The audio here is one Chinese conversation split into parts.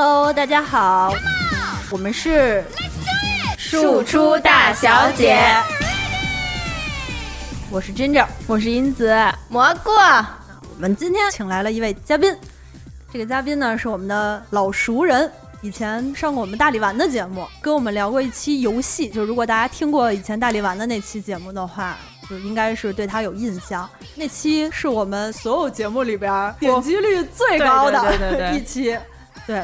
Hello，大家好，我们是庶出大小姐，我是 Ginger，我是银子，蘑菇。我们今天请来了一位嘉宾，这个嘉宾呢是我们的老熟人，以前上过我们大力丸的节目，跟我们聊过一期游戏。就如果大家听过以前大力丸的那期节目的话，就应该是对他有印象。那期是我们所有节目里边点击率最高的一期。对，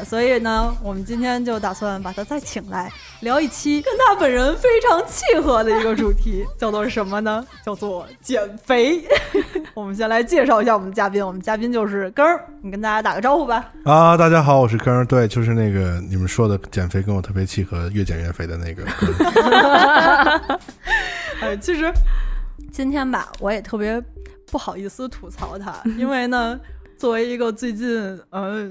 所以呢，我们今天就打算把他再请来聊一期跟他本人非常契合的一个主题，叫做什么呢？叫做减肥。我们先来介绍一下我们嘉宾，我们嘉宾就是根儿，你跟大家打个招呼吧。啊，大家好，我是根儿，对，就是那个你们说的减肥跟我特别契合，越减越肥的那个。哎，其实今天吧，我也特别不好意思吐槽他，因为呢，作为一个最近呃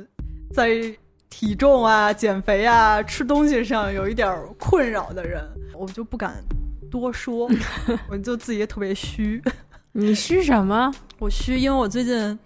在。体重啊，减肥啊，吃东西上有一点困扰的人，我就不敢多说，我就自己特别虚。你虚什么？我虚，因为我最近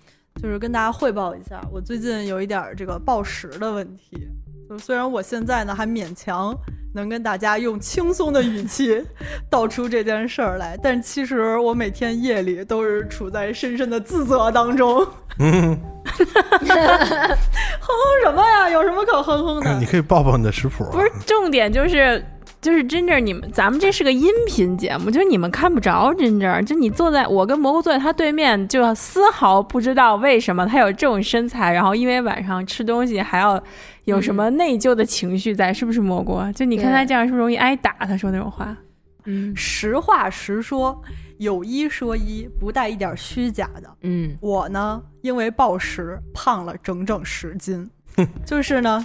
就是跟大家汇报一下，我最近有一点这个暴食的问题。就虽然我现在呢还勉强能跟大家用轻松的语气 道出这件事儿来，但其实我每天夜里都是处在深深的自责当中。嗯，哼哼什么呀？有什么可哼哼的？你可以报报你的食谱。不是重点，就是就是真正你们咱们这是个音频节目，就是你们看不着真正。就你坐在我跟蘑菇坐在他对面，就丝毫不知道为什么他有这种身材，然后因为晚上吃东西还要有什么内疚的情绪在，是不是蘑菇？就你看他这样是不是容易挨打？他说那种话，嗯，实话实说。有一说一，不带一点虚假的。嗯，我呢，因为暴食胖了整整十斤。就是呢，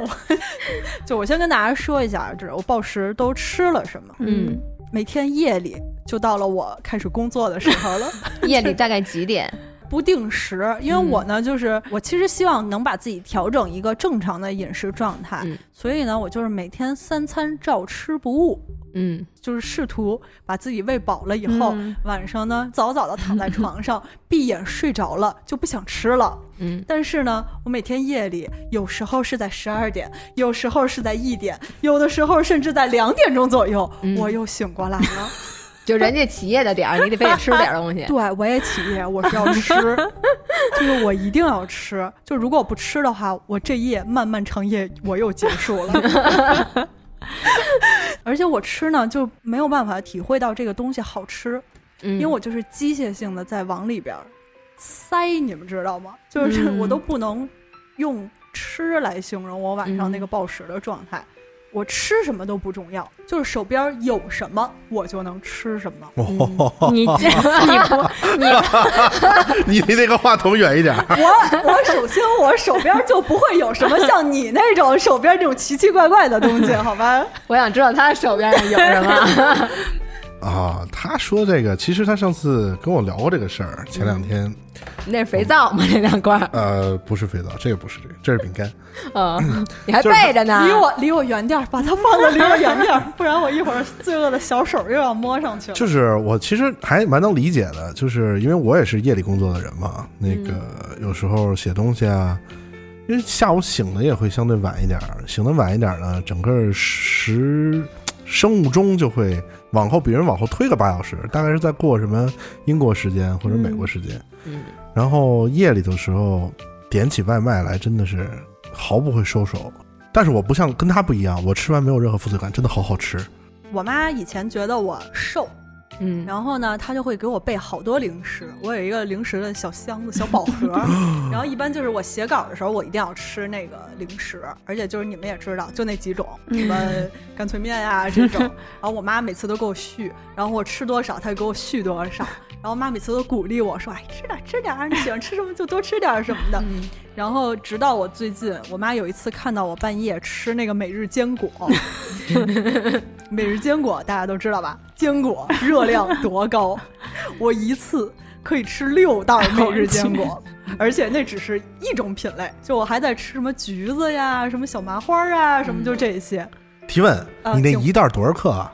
我 就我先跟大家说一下，这我暴食都吃了什么。嗯，每天夜里就到了我开始工作的时候了。夜里大概几点？不定时，因为我呢，就是我其实希望能把自己调整一个正常的饮食状态，所以呢，我就是每天三餐照吃不误。嗯，就是试图把自己喂饱了以后，晚上呢早早的躺在床上，闭眼睡着了，就不想吃了。嗯，但是呢，我每天夜里有时候是在十二点，有时候是在一点，有的时候甚至在两点钟左右，我又醒过来了。就人家起夜的点儿，你得非得吃点东西。对，我也起夜，我是要吃，就是我一定要吃。就如果我不吃的话，我这夜漫漫长夜我又结束了。而且我吃呢，就没有办法体会到这个东西好吃，因为我就是机械性的在往里边塞，你们知道吗？就是我都不能用吃来形容我晚上那个暴食的状态。我吃什么都不重要，就是手边有什么我就能吃什么。你 你你你离那个话筒远一点。我我首先我手边就不会有什么像你那种手边这种奇奇怪怪的东西，好吧？我想知道他手边有什么。啊，他说这个，其实他上次跟我聊过这个事儿。前两天，那是肥皂吗？那两罐？呃，不是肥皂，这个不是这个，这是饼干。啊，你还背着呢？离我离我远点，把它放的离我远点，不然我一会儿罪恶的小手又要摸上去了。就是我其实还蛮能理解的，就是因为我也是夜里工作的人嘛。那个有时候写东西啊，因为下午醒的也会相对晚一点，醒的晚一点呢，整个时生物钟就会。往后比人往后推个八小时，大概是在过什么英国时间或者美国时间。嗯，然后夜里的时候点起外卖来，真的是毫不会收手。但是我不像跟他不一样，我吃完没有任何负罪感，真的好好吃。我妈以前觉得我瘦。嗯，然后呢，他就会给我备好多零食。我有一个零食的小箱子、小宝盒，然后一般就是我写稿的时候，我一定要吃那个零食，而且就是你们也知道，就那几种，什么干脆面啊这种。然后我妈每次都给我续，然后我吃多少，她就给我续多少。然后妈每次都鼓励我说：“哎，吃点吃点，你喜欢吃什么就多吃点什么的。”然后直到我最近，我妈有一次看到我半夜吃那个每日坚果，每日坚果大家都知道吧？坚果热量多高？我一次可以吃六袋每日坚果，而且那只是一种品类，就我还在吃什么橘子呀、什么小麻花啊、什么就这些。提问：你那一袋多少克啊？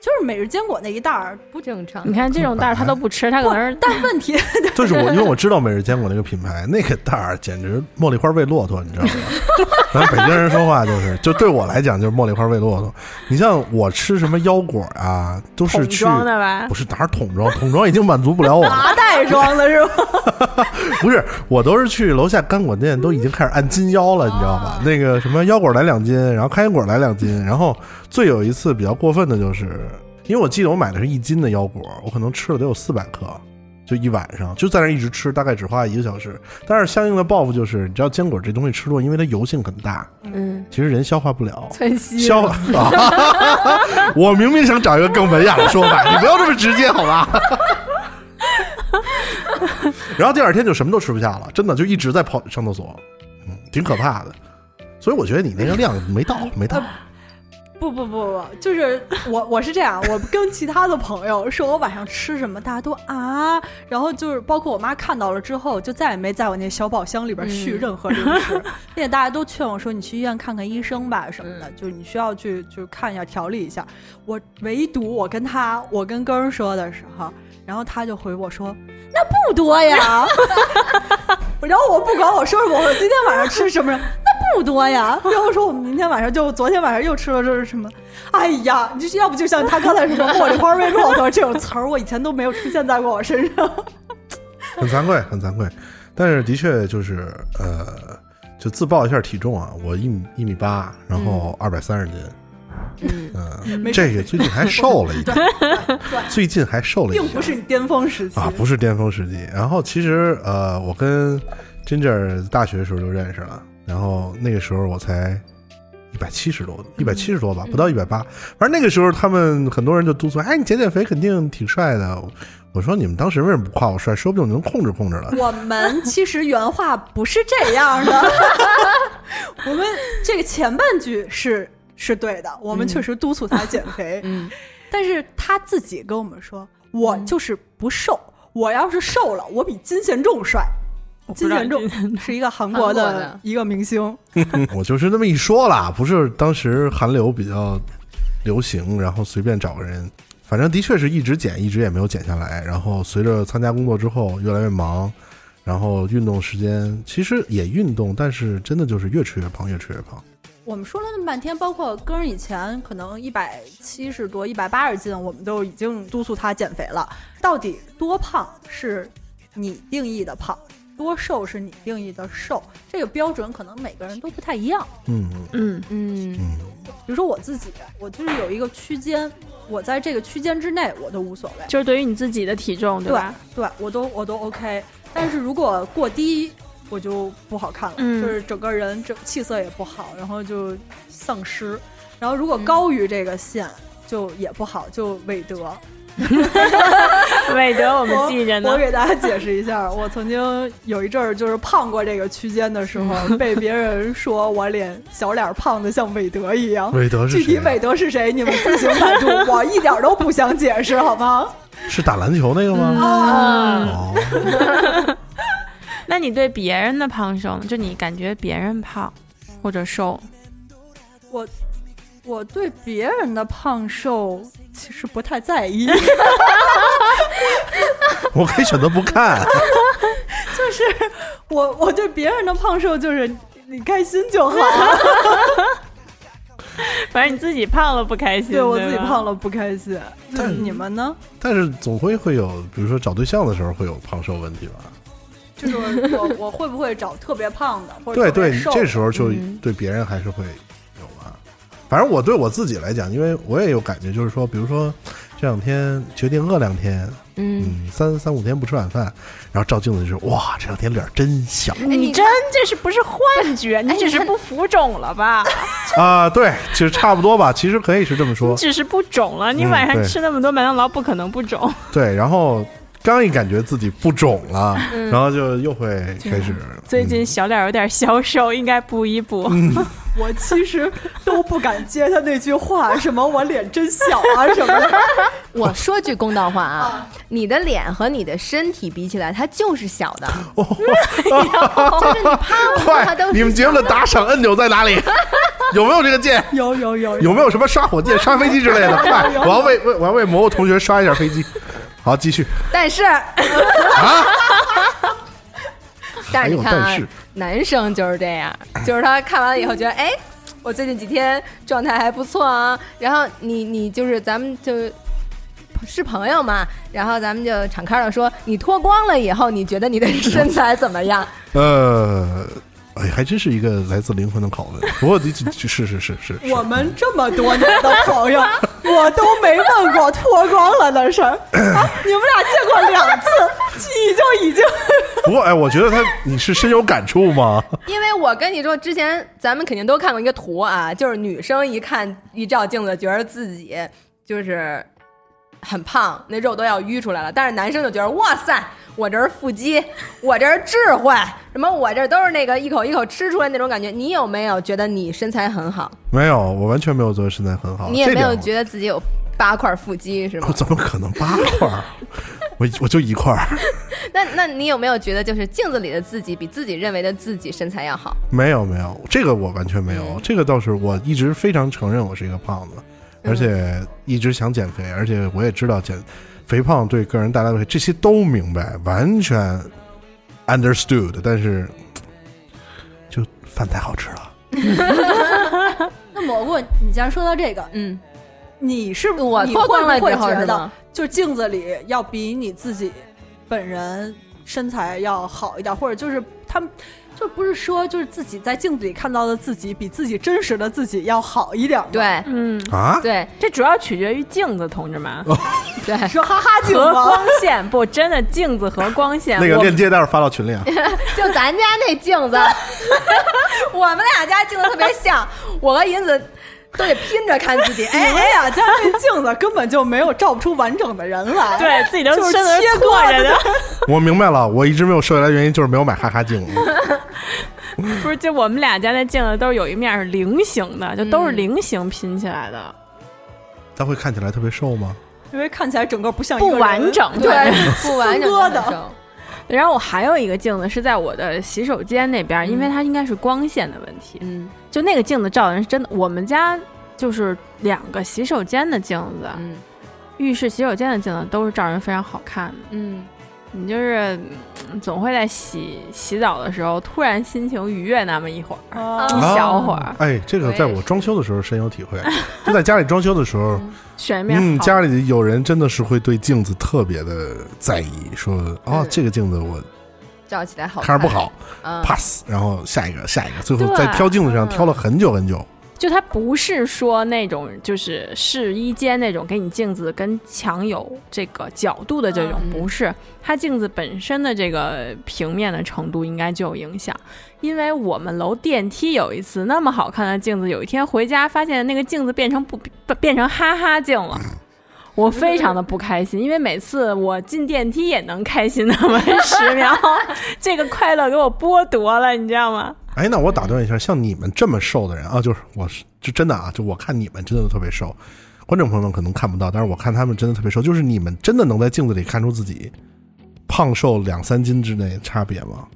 就就是每日坚果那一袋儿不正常。你看这种袋儿他都不吃，他可能是。但问题 就是我，因为我知道每日坚果那个品牌，那个袋儿简直茉莉花喂骆驼，你知道吗？咱北京人说话就是，就对我来讲就是茉莉花喂骆驼。你像我吃什么腰果啊，都是去装的吧？不是哪儿桶装，桶装已经满足不了我了。麻袋装的是吧？不是，我都是去楼下干果店，都已经开始按斤腰了，你知道吧？那个什么腰果来两斤，然后开心果来两斤，然后最有一次比较过分的就是，因为我记得我买的是一斤的腰果，我可能吃了得有四百克。就一晚上就在那一直吃，大概只花一个小时。但是相应的报复就是，你知道坚果这东西吃多，因为它油性很大，嗯，其实人消化不了。消化。我明明想找一个更文雅的说法，你不要这么直接好吧？然后第二天就什么都吃不下了，真的就一直在跑上厕所，嗯，挺可怕的。所以我觉得你那个量没到，没到。不不不不，就是我我是这样，我跟其他的朋友说我晚上吃什么，大家都啊，然后就是包括我妈看到了之后，就再也没在我那小宝箱里边续任何零食，并且大家都劝我说你去医院看看医生吧什么的，就是你需要去就是看一下调理一下。我唯独我跟他我跟根儿说的时候，然后他就回我说那不多呀 然后我不管我说什么，我今天晚上吃什么。不多呀，然后说我们明天晚上就昨天晚上又吃了这是什么？哎呀，你就要不就像他刚才说“茉莉花喂骆驼”这种词儿，我以前都没有出现在过我身上。很惭愧，很惭愧，但是的确就是呃，就自报一下体重啊，我一米一米八，然后二百三十斤，嗯，这个最近还瘦了一点，最近还瘦了，一点，并不是你巅峰时期啊，不是巅峰时期。然后其实呃，我跟 Ginger 大学的时候就认识了。然后那个时候我才一百七十多，一百七十多吧，不到一百八。反正那个时候他们很多人就督促，哎，你减减肥肯定挺帅的。我说你们当时为什么不夸我帅？说不定我能控制控制了。我们其实原话不是这样的，我们这个前半句是是对的，我们确实督促他减肥。嗯，但是他自己跟我们说，我就是不瘦，我要是瘦了，我比金贤重帅。金贤重 是一个韩国的一个明星，我就是那么一说啦，不是当时韩流比较流行，然后随便找个人，反正的确是一直减，一直也没有减下来。然后随着参加工作之后越来越忙，然后运动时间其实也运动，但是真的就是越吃越胖，越吃越胖。我们说了那么半天，包括哥儿以前可能一百七十多、一百八十斤，我们都已经督促他减肥了。到底多胖是你定义的胖？多瘦是你定义的瘦，这个标准可能每个人都不太一样。嗯嗯嗯嗯。比如说我自己，我就是有一个区间，我在这个区间之内我都无所谓。就是对于你自己的体重，对吧？对，我都我都 OK。但是如果过低，我就不好看了，就是整个人整气色也不好，然后就丧失。然后如果高于这个线，就也不好，就韦德。韦德，我们记着呢。我给大家解释一下，我曾经有一阵儿就是胖过这个区间的时候，被别人说我脸小脸胖的像韦德一样。韦德是具体韦德是谁？你们自行百度，我一点都不想解释，好吗？是打篮球那个吗？啊。那你对别人的胖瘦，就你感觉别人胖或者瘦，我。我对别人的胖瘦其实不太在意，我可以选择不看。就是我我对别人的胖瘦就是你开心就好，反正你自己胖了不开心。对我自己胖了不开心。但你们呢？但是总会会有，比如说找对象的时候会有胖瘦问题吧？就是我我会不会找特别胖的？或者对对，这时候就对别人还是会。反正我对我自己来讲，因为我也有感觉，就是说，比如说这两天决定饿两天，嗯，三三五天不吃晚饭，然后照镜子就说，哇，这两天脸真小。你真这是不是幻觉？你只是不浮肿了吧？啊，对，其实差不多吧。其实可以是这么说，只是不肿了。你晚上吃那么多麦当劳，不可能不肿。对，然后刚一感觉自己不肿了，然后就又会开始。最近小脸有点消瘦，应该补一补。我其实都不敢接他那句话，什么我脸真小啊什么的。我说句公道话啊，你的脸和你的身体比起来，它就是小的，就是你趴不它快都，你们节目的打赏按钮在哪里？有没有这个键？有有有有没有什么刷火箭、刷飞机之类的？快，我要为为我要为蘑菇同学刷一下飞机。好，继续。但是，啊，但是你看男生就是这样，就是他看完了以后觉得，哎，我最近几天状态还不错啊。然后你你就是咱们就是朋友嘛，然后咱们就敞开了说，你脱光了以后，你觉得你的身材怎么样？呃，哎，还真是一个来自灵魂的拷问。不过，是是是是 是，我们这么多年的朋友，我都没问过脱光了的事儿啊！你们俩见过两次，记忆就已经 不过，哎，我觉得他你是深有感触吗？因为我跟你说，之前咱们肯定都看过一个图啊，就是女生一看一照镜子，觉得自己就是很胖，那肉都要淤出来了。但是男生就觉得，哇塞，我这是腹肌，我这是智慧，什么我这都是那个一口一口吃出来那种感觉。你有没有觉得你身材很好？没有，我完全没有觉得身材很好。你也没有觉得自己有八块腹肌是吗我？怎么可能八块？我我就一块儿，那那你有没有觉得，就是镜子里的自己比自己认为的自己身材要好？没有没有，这个我完全没有。嗯这个倒是我一直非常承认我是一个胖子，而且一直想减肥，而且我也知道减肥胖对个人带来的这些都明白，完全 understood。但是就饭太好吃了，那蘑菇，你既然说到这个，嗯，你是我你脱光了会不会之后觉得是吗，就镜子里要比你自己本人身材要好一点，或者就是他们就不是说就是自己在镜子里看到的自己比自己真实的自己要好一点吗？，对嗯，啊？对这主要取决于镜子，同志们，对，说哈哈镜？和光线不真的镜子和光线。那个链接待会儿发到群里啊。就咱家那镜子，我们俩家镜子特别像，我和银子都得拼着看自己。哎，呀家那镜子根本就没有照不出完整的人来。对自己都是身子切过着的，我明白了，我一直没有瘦下来的原因就是没有买哈哈镜。不是？就我们俩家那镜子都是有一面是菱形的，就都是菱形拼起来的，它会看起来特别瘦吗？因为看起来整个不像一不完整。对，不完整的。然后我还有一个镜子是在我的洗手间那边，因为它应该是光线的问题。嗯就那个镜子照的人是真的，我们家就是两个洗手间的镜子，嗯浴室洗手间的镜子都是照人非常好看的。嗯，你就是嗯总会在洗洗澡的时候突然心情愉悦那么一会儿，啊一小会儿，哎，这个在我装修的时候深有体会。就在家里装修的时候，选一面嗯，家里有人真的是会对镜子特别的在意，说哦嗯，这个镜子我照起来好看。着不好嗯，pass，然后下一个，下一个，最后在挑镜子上嗯挑了很久很久。就它不是说那种就是试衣间那种给你镜子跟墙有这个角度的这种，嗯不是它镜子本身的这个平面的程度应该就有影响。因为我们楼电梯有一次那么好看的镜子，有一天回家发现那个镜子变成不不变成哈哈镜了。我非常的不开心，因为每次我进电梯也能开心那么十秒，这个快乐给我剥夺了，你知道吗？哎，那我打断一下，像你们这么瘦的人啊，就是我是就真的啊，就我看你们真的都特别瘦，观众朋友们可能看不到，但是我看他们真的特别瘦，就是你们真的能在镜子里看出自己胖瘦两三斤之内差别吗？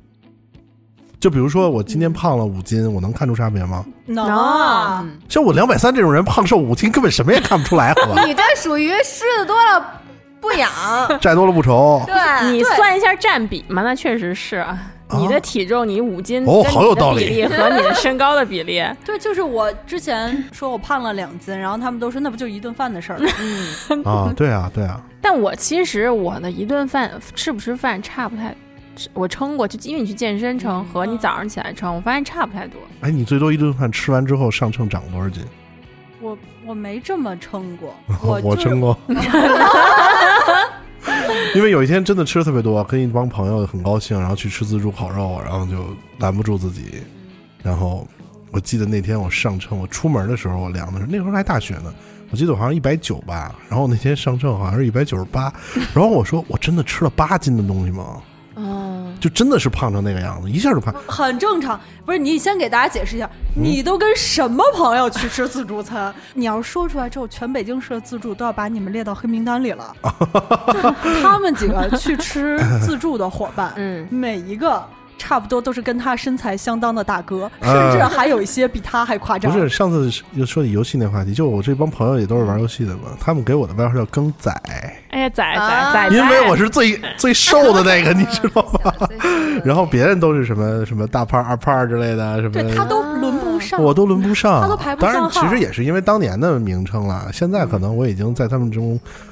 就比如说我今天胖了五斤，我能看出差别吗？能像我两百三这种人，胖瘦五斤根本什么也看不出来，好吧？你这属于虱子多了不痒，债多了不愁。对，你算一下占比嘛？那确实是啊你的体重，你五斤你的好有道理比例和你的身高的比例，对，就是我之前说我胖了两斤，然后他们都说那不就一顿饭的事儿吗？啊，对啊，对啊，但我其实我的一顿饭吃不吃饭差不太，我称过，就因为你去健身称和你早上起来称，我发现差不太多。哎，你最多一顿饭吃完之后上秤长多少斤？我我没这么称过，我就是称过。因为有一天真的吃的特别多，跟一帮朋友很高兴，然后去吃自助烤肉，然后就拦不住自己。然后我记得那天我上秤，我出门的时候我量的是，那时候还大雪呢，我记得我好像一百九吧。然后那天上秤好像是一百九十八。然后我说我真的吃了八斤的东西吗？哦，就真的是胖成那个样子，一下就胖。很正常。不是你先给大家解释一下，你都跟什么朋友去吃自助餐？你要说出来之后，全北京市的自助都要把你们列到黑名单里了。他们几个去吃自助的伙伴，嗯，每一个。差不多都是跟他身材相当的大哥，呃甚至还有一些比他还夸张。不是上次又说起游戏那话题，就我这帮朋友也都是玩游戏的嘛，他们给我的外号叫更仔，哎呀，仔啊。仔仔，因为我是最 最瘦的那个，你知道吗？然后别人都是什么什么大胖、二胖之类的，什么对他都轮不上，我都轮不上，他都排不当然，其实也是因为当年的名称了，现在可能我已经在他们中二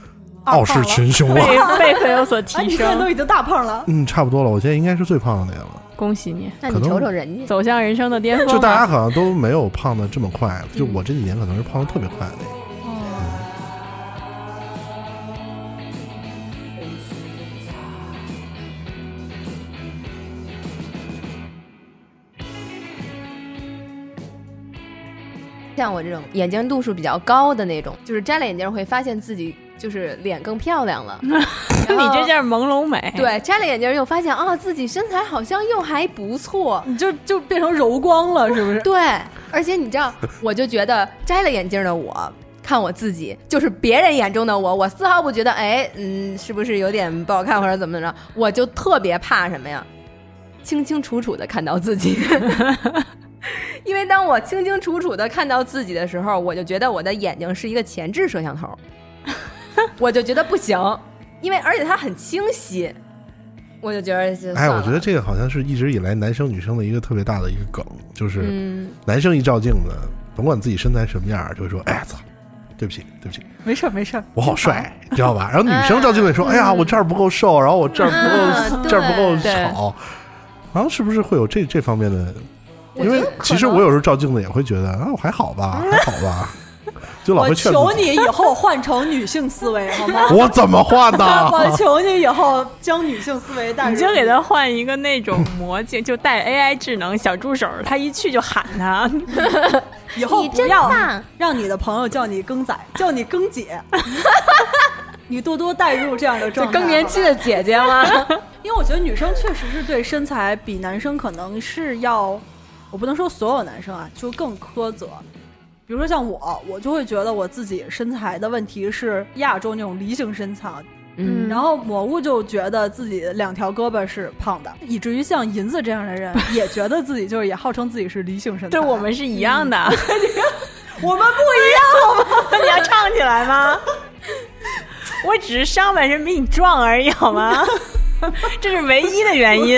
傲视群雄啊。辈辈分有所哎，提你现在都，已经大胖了。嗯，差不多了，我现在应该是最胖的那个了。恭喜你那你瞅瞅人家，走向人生的巅峰。就大家好像都没有胖的这么快，就我这几年可能是胖的特别快的那个。像我这种眼睛度数比较高的那种，就是摘了眼镜会发现自己就是脸更漂亮了。你这件朦胧美，，对，摘了眼镜又发现啊，自己身材好像又还不错。你就就变成柔光了，是不是？对，而且你知道，我就觉得摘了眼镜的我。看我自己，就是别人眼中的我，我丝毫不觉得，哎，嗯，是不是有点不好看或者怎么着？我就特别怕什么呀？清清楚楚的看到自己，因为当我清清楚楚的看到自己的时候，我就觉得我的眼睛是一个前置摄像头，我就觉得不行，因为而且它很清晰，我就觉得就哎，我觉得这个好像是一直以来男生女生的一个特别大的一个梗，就是嗯，男生一照镜子，甭管自己身材什么样，就会说：“哎呀操，对不起，对不起，没事儿没事儿，我好帅，你知道吧？”然后女生照镜子说：“哎呀，我这儿不够瘦，然后我这儿不嗯够，这儿不够对。吵。”然后是不是会有这这方面的？因为其实我有时候照镜子也会觉得啊，我还好吧，还好吧，就老我。求你以后换成女性思维好吗？我怎么换的？我求你以后将女性思维带入。你就给他换一个那种魔镜，就带 AI 智能小助手，他一去就喊他。以后你不要让你的朋友叫你更仔，叫你更姐。你多多带入这样的状态。更年期的姐姐吗？因为我觉得女生确实是对身材比男生可能是要，我不能说所有男生啊，就更苛责。比如说像我，我就会觉得我自己身材的问题是亚洲那种梨形身材，嗯然后蘑菇就觉得自己两条胳膊是胖的，以至于像银子这样的人 也觉得自己就是也号称自己是梨形身材。对我们是一样的，我们不一样吗，你要唱起来吗？我只是上半身比你壮而已，好吗？这是唯一的原因。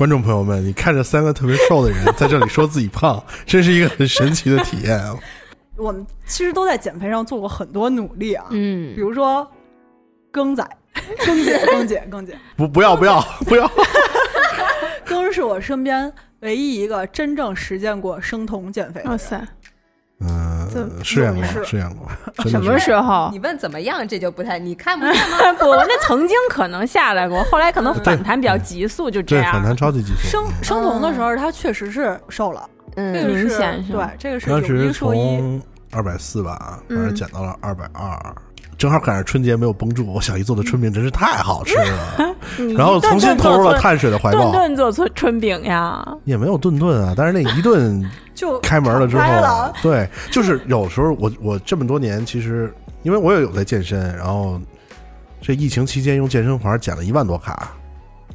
观众朋友们，你看着三个特别瘦的人 在这里说自己胖，真是一个很神奇的体验啊！我们其实都在减肥上做过很多努力啊，嗯比如说庚仔、庚姐、庚姐、庚姐。不，不要，不要，不要！庚是我身边唯一一个真正实践过生酮减肥的人。哇塞，嗯这，试验过，试验过，什么时候 你？问怎么样，这就不太，你看不见吗？不，那曾经可能下来过，后来可能反弹比较急速，就这样。对反弹超级急速生。生酮的时候，他确实是瘦了，嗯个明显是对，这个是当有一时说一。从二百四吧，反嗯正减到了二百二，正好赶上春节没有绷住。我小姨做的春饼真是太好吃了，然后重新投入了碳水的怀顿抱。顿顿做春春饼呀，也没有顿顿啊，但是那一顿就开门了之后对，就是有时候我我这么多年，其实因为我也有在健身，然后这疫情期间用健身环减了一万多卡，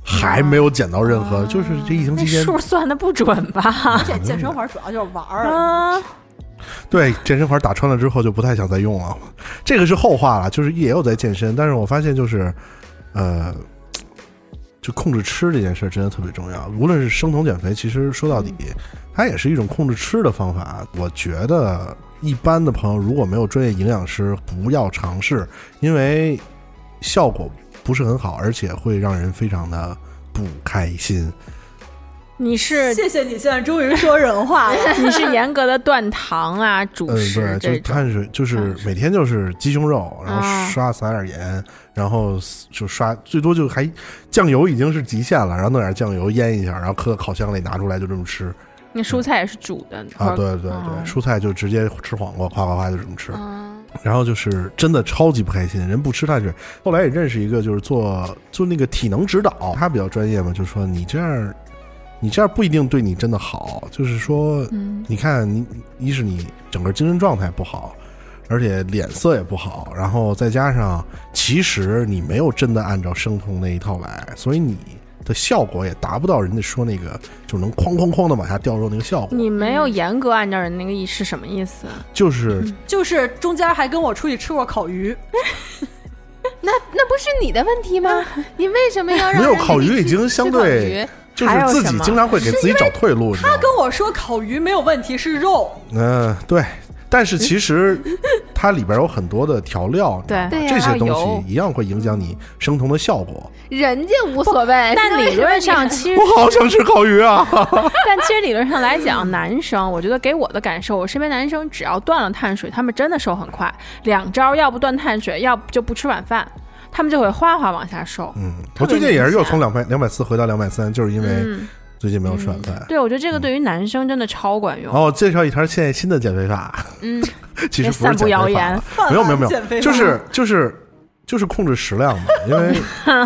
还没有减到任何，就是这疫情期间数算的不准吧而？且 健身环主要就是玩儿，啊，对健身环打穿了之后就不太想再用了，这个是后话了，就是也有在健身，但是我发现就是呃。就控制吃这件事儿真的特别重要，无论是生酮减肥，其实说到底，它也是一种控制吃的方法。我觉得一般的朋友如果没有专业营养师，不要尝试，因为效果不是很好，而且会让人非常的不开心。你是谢谢你现在终于说人话了。你是严格的断糖啊，主嗯，食对，就。碳水，就是每天就是鸡胸肉，然后啊刷撒点盐，然后就刷，最多就还酱油已经是极限了，然后弄点酱油腌一下，然后搁烤箱里拿出来就这么吃那蔬菜也是煮的啊！对对对，哦蔬菜就直接吃黄瓜，夸夸夸就这么吃。嗯，然后就是真的超级不开心，人不吃碳水。后来也认识一个，就是做做那个体能指导，他比较专业嘛，就说你这样，你这样不一定对你真的好。就是说，你看你一是你整个精神状态不好，而且脸色也不好，然后再加上其实你没有真的按照生酮那一套来，所以你。的效果也达不到人家说那个就能哐哐哐的往下掉肉那个效果。你没有严格按照人那个意是什么意思？就是就是中间还跟我出去吃过烤鱼，那那不是你的问题吗？你为什么要让没有烤鱼已经相对就是自己经常会给自己找退路。他跟我说烤鱼没有问题，是肉。嗯，对。但是其实它里边有很多的调料，对这些东西一样会影响你生酮的效果。人家无所谓，但理论上其实我好想吃烤鱼啊！但其实理论上来讲，男生我觉得给我的感受，我身边男生只要断了碳水，他们真的瘦很快。两招，要不断碳水，要不就不吃晚饭，他们就会哗哗往下瘦。嗯，我最近也是又从两百两百四回到两百三，就是因为。最近没有吃晚饭，对我觉得这个对于男生真的超管用。哦，介绍一条现在新的减肥法。嗯，其实不是减肥法，没有没有没有，就是就是就是控制食量嘛。因为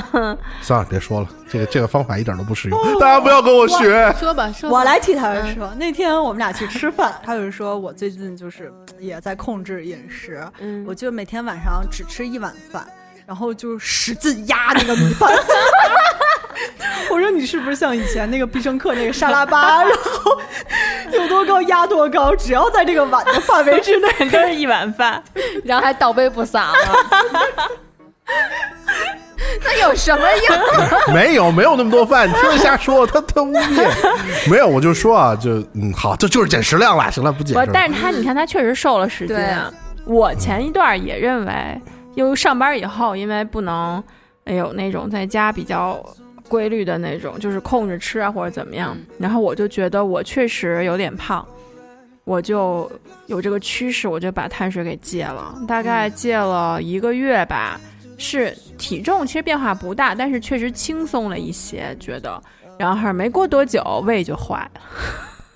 算了，别说了，这个这个方法一点都不适用，大家不要跟我学。说吧，说我来替他说。那天我们俩去吃饭，他就说我最近就是也在控制饮食，嗯我就每天晚上只吃一碗饭，然后就使劲压那个米饭。我说你是不是像以前那个必胜客那个沙拉吧，然后有多高压多高，只要在这个碗的范围之内 都是一碗饭，然后还倒杯不洒了。那有什么用？没有，没有那么多饭，你听他瞎说，他他污蔑。没有，我就说啊，就嗯，好，这就是减食量了，行了，不减。但是他你看他确实瘦了十斤啊。我前一段也认为，因为上班以后，因为不能，哎呦那种在家比较。规律的那种，就是控制吃啊，或者怎么样。然后我就觉得我确实有点胖，我就有这个趋势，我就把碳水给戒了。大概戒了一个月吧，是体重其实变化不大，但是确实轻松了一些，觉得。然后没过多久，胃就坏了。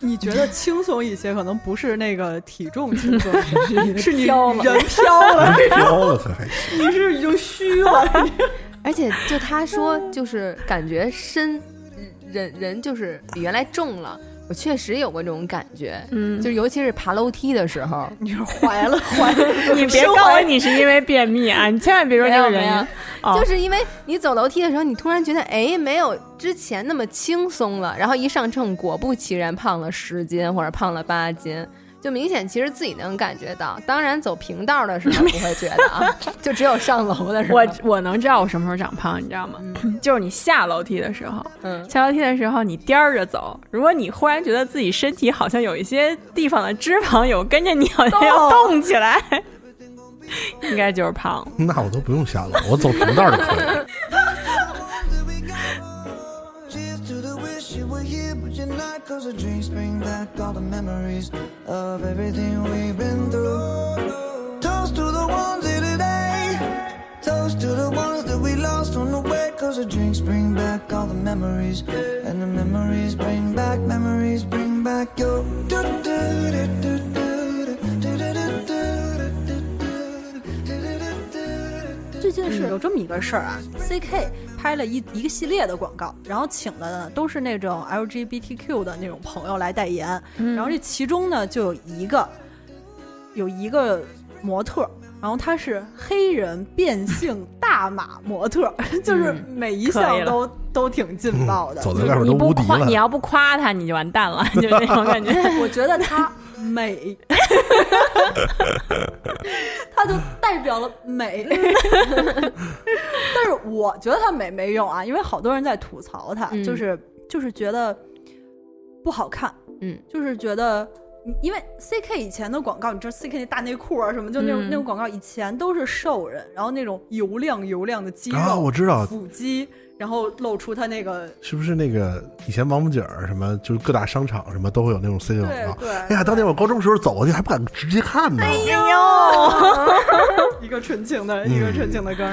你觉得轻松一些，可能不是那个体重轻松，是你飘了，人飘了，飘了还 你是已经虚了。而且就他说，就是感觉身人人就是比原来重了。我确实有过这种感觉，嗯，就尤其是爬楼梯的时候，你是怀了 怀，你别告诉我你是因为便秘啊！你千万别说这个原因，就是因为你走楼梯的时候，你突然觉得哎，没有之前那么轻松了，然后一上秤，果不其然胖了十斤或者胖了八斤。就明显，其实自己能感觉到。当然，走平道的时候不会觉得啊，就只有上楼的时候。我我能知道我什么时候长胖，你知道吗？就是你下楼梯的时候，嗯，下楼梯的时候你颠着走。如果你忽然觉得自己身体好像有一些地方的脂肪有跟着你好像要动起来，应该就是胖。那我都不用下楼，我走平道就可以。Cause the drinks bring back all the memories of everything we've been through. Toast to the ones here today. Toast to the ones that we lost on the way. Cause the drinks bring back all the memories. And the memories bring back, memories bring back your. 最近是有这么一个事儿啊，CK 拍了一一个系列的广告，然后请的呢都是那种 LGBTQ 的那种朋友来代言，然后这其中呢就有一个有一个模特，然后他是黑人变性大码模特，就是每一项都都挺劲爆的，走在外边都无敌了。你要不夸他，你就完蛋了，就那种感觉。我觉得他。美，它就代表了美。但是我觉得它美没用啊，因为好多人在吐槽它，就是就是觉得不好看。嗯，就是觉得，因为 C K 以前的广告，你知道 C K 那大内裤啊什么，就那种那种广告，以前都是瘦人，然后那种油亮油亮的肌肉，我知道腹肌。然后露出他那个，是不是那个以前王府井什么，就是各大商场什么都会有那种 C 广告。对，哎呀，当年我高中时候走过去还不敢直接看呢。哎呦，一个纯情的，一个纯情的歌。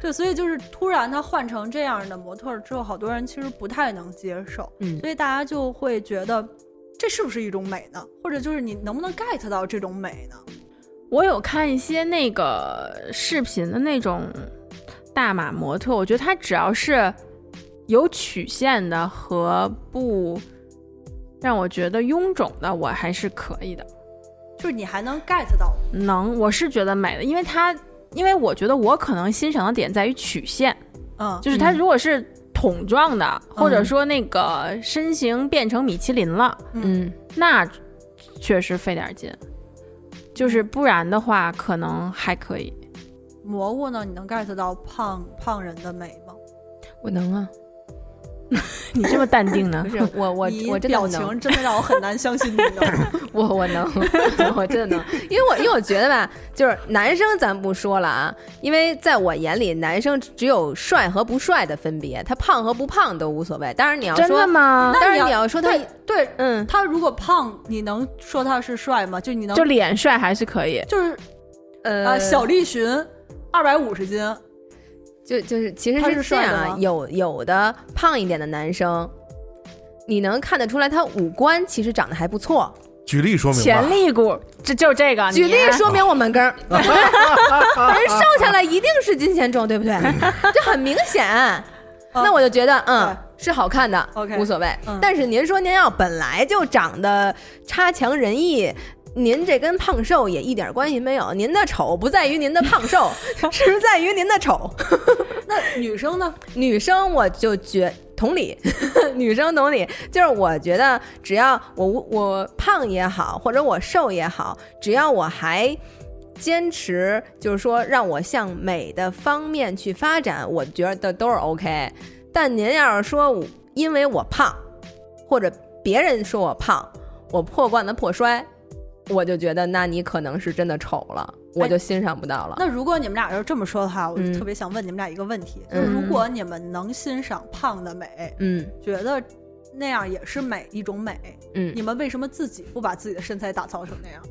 对，所以就是突然他换成这样的模特之后，好多人其实不太能接受。嗯，所以大家就会觉得这是不是一种美呢？或者就是你能不能 get 到这种美呢？我有看一些那个视频的那种大码模特，我觉得他只要是有曲线的和不让我觉得臃肿的，我还是可以的。就是你还能 get 到，能，我是觉得美的，因为它，因为我觉得我可能欣赏的点在于曲线，嗯，就是它如果是桶状的，或者说那个身形变成米其林了，嗯，那确实费点劲。就是不然的话，可能还可以。蘑菇呢？你能 get 到胖胖人的美吗？我能啊。你这么淡定呢？不是我 我我真的表情真的让我很难相信你呢。我我能，我真的能，因为我因为我觉得吧，就是男生咱不说了啊，因为在我眼里，男生只有帅和不帅的分别，他胖和不胖都无所谓。当然你要说真的吗？当然你要说他对，嗯，他如果胖，你能说他是帅吗？就你能就脸帅还是可以？就是呃，小栗旬二百五十斤。就就是其实是这样啊，有有的胖一点的男生，你能看得出来他五官其实长得还不错。举例说明潜力股，这就这个。举例 说明我们根儿，人瘦下来一定是金钱重，对不对？这很明显。那我就觉得，嗯，是好看的，OK，无所谓。但是您说您要本来就长得差强人意。您这跟胖瘦也一点关系没有，您的丑不在于您的胖瘦，是在于您的丑。那女生呢？女生我就觉同理，女生同理，就是我觉得只要我我胖也好，或者我瘦也好，只要我还坚持，就是说让我向美的方面去发展，我觉得都是 OK。但您要是说因为我胖，或者别人说我胖，我破罐子破摔。我就觉得，那你可能是真的丑了，我就欣赏不到了。那如果你们俩要是这么说的话，我就特别想问你们俩一个问题：，就如果你们能欣赏胖的美，嗯，觉得那样也是美一种美，嗯，你们为什么自己不把自己的身材打造成那样？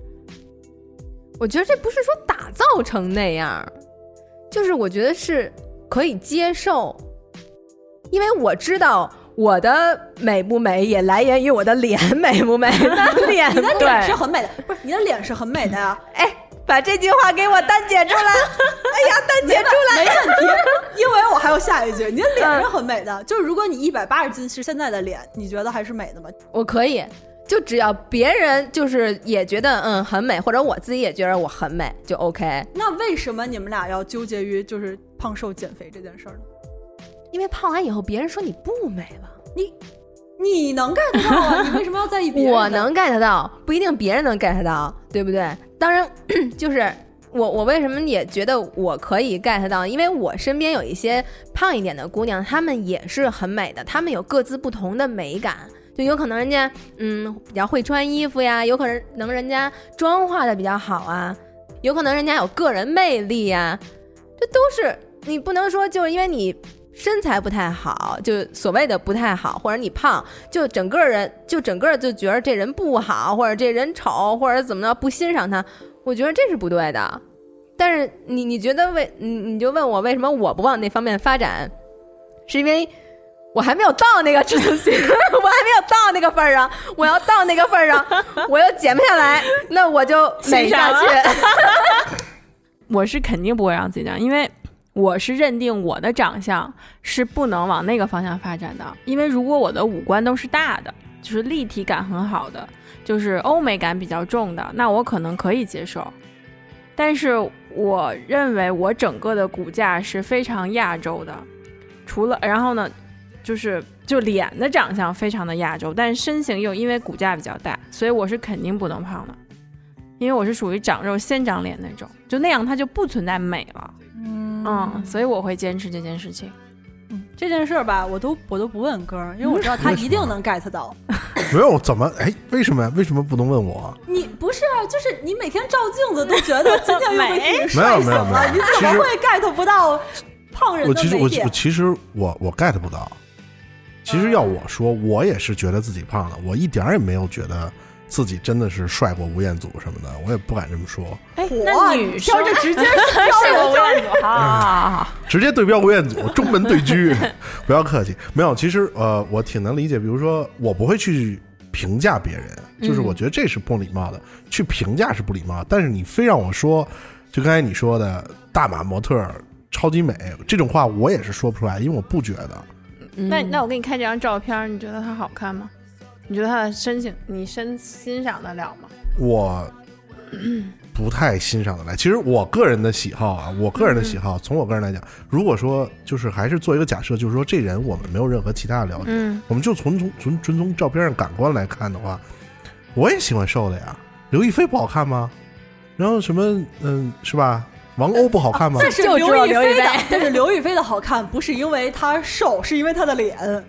我觉得这不是说打造成那样，就是我觉得是可以接受，因为我知道。我的美不美也来源于我的脸美不美？那脸，你的脸是很美的，不是你的脸是很美的呀？哎，把这句话给我单解出来！哎呀，单解出来，没问题，因为我还有下一句，你的脸是很美的。就是如果你一百八十斤是现在的脸，你觉得还是美的吗？我可以，就只要别人就是也觉得嗯很美，或者我自己也觉得我很美，就 OK。那为什么你们俩要纠结于就是胖瘦减肥这件事儿呢？因为胖完以后，别人说你不美了，你你能 get 到啊？你为什么要在意别人？我能 get 到，不一定别人能 get 到，对不对？当然，就是我我为什么也觉得我可以 get 到？因为我身边有一些胖一点的姑娘，她们也是很美的，她们有各自不同的美感，就有可能人家嗯比较会穿衣服呀，有可能能人家妆化的比较好啊，有可能人家有个人魅力呀，这都是你不能说就是因为你。身材不太好，就所谓的不太好，或者你胖，就整个人就整个就觉得这人不好，或者这人丑，或者怎么着不欣赏他，我觉得这是不对的。但是你你觉得为你你就问我为什么我不往那方面发展，是因为我还没有到那个自信，我还没有到那个份儿上，我要到那个份儿上，我又减不下来，那我就美下去。我是肯定不会让自己这样，因为。我是认定我的长相是不能往那个方向发展的，因为如果我的五官都是大的，就是立体感很好的，就是欧美感比较重的，那我可能可以接受。但是我认为我整个的骨架是非常亚洲的，除了然后呢，就是就脸的长相非常的亚洲，但身形又因为骨架比较大，所以我是肯定不能胖的，因为我是属于长肉先长脸那种，就那样它就不存在美了。嗯，所以我会坚持这件事情。嗯，这件事儿吧，我都我都不问哥，因为我知道他一定能 get 到。没有怎么哎？为什么呀？为什么不能问我？你不是啊？就是你每天照镜子都觉得今天又比自己帅醒了，你怎么会 get 不到胖人的美点？我其实我我 get 不到。其实要我说，我也是觉得自己胖了，我一点也没有觉得。自己真的是帅过吴彦祖什么的，我也不敢这么说。哎，那女生就直接 帅过吴彦祖 啊，直接对标吴彦祖，中门对狙，不要客气。没有，其实呃，我挺能理解。比如说，我不会去评价别人，就是我觉得这是不礼貌的，去评价是不礼貌。但是你非让我说，就刚才你说的大码模特超级美这种话，我也是说不出来，因为我不觉得。那那我给你看这张照片，你觉得她好看吗？你觉得他的身形你身欣赏得了吗？我不太欣赏得来。其实我个人的喜好啊，我个人的喜好，从我个人来讲，如果说就是还是做一个假设，就是说这人我们没有任何其他的了解，嗯我们就从从纯纯从照片上感官来看的话，我也喜欢瘦的呀。刘亦菲不好看吗？然后什么嗯，是吧？王鸥不好看吗？这是刘亦菲的但是刘亦菲的好看不是因为她瘦，是因为她的脸。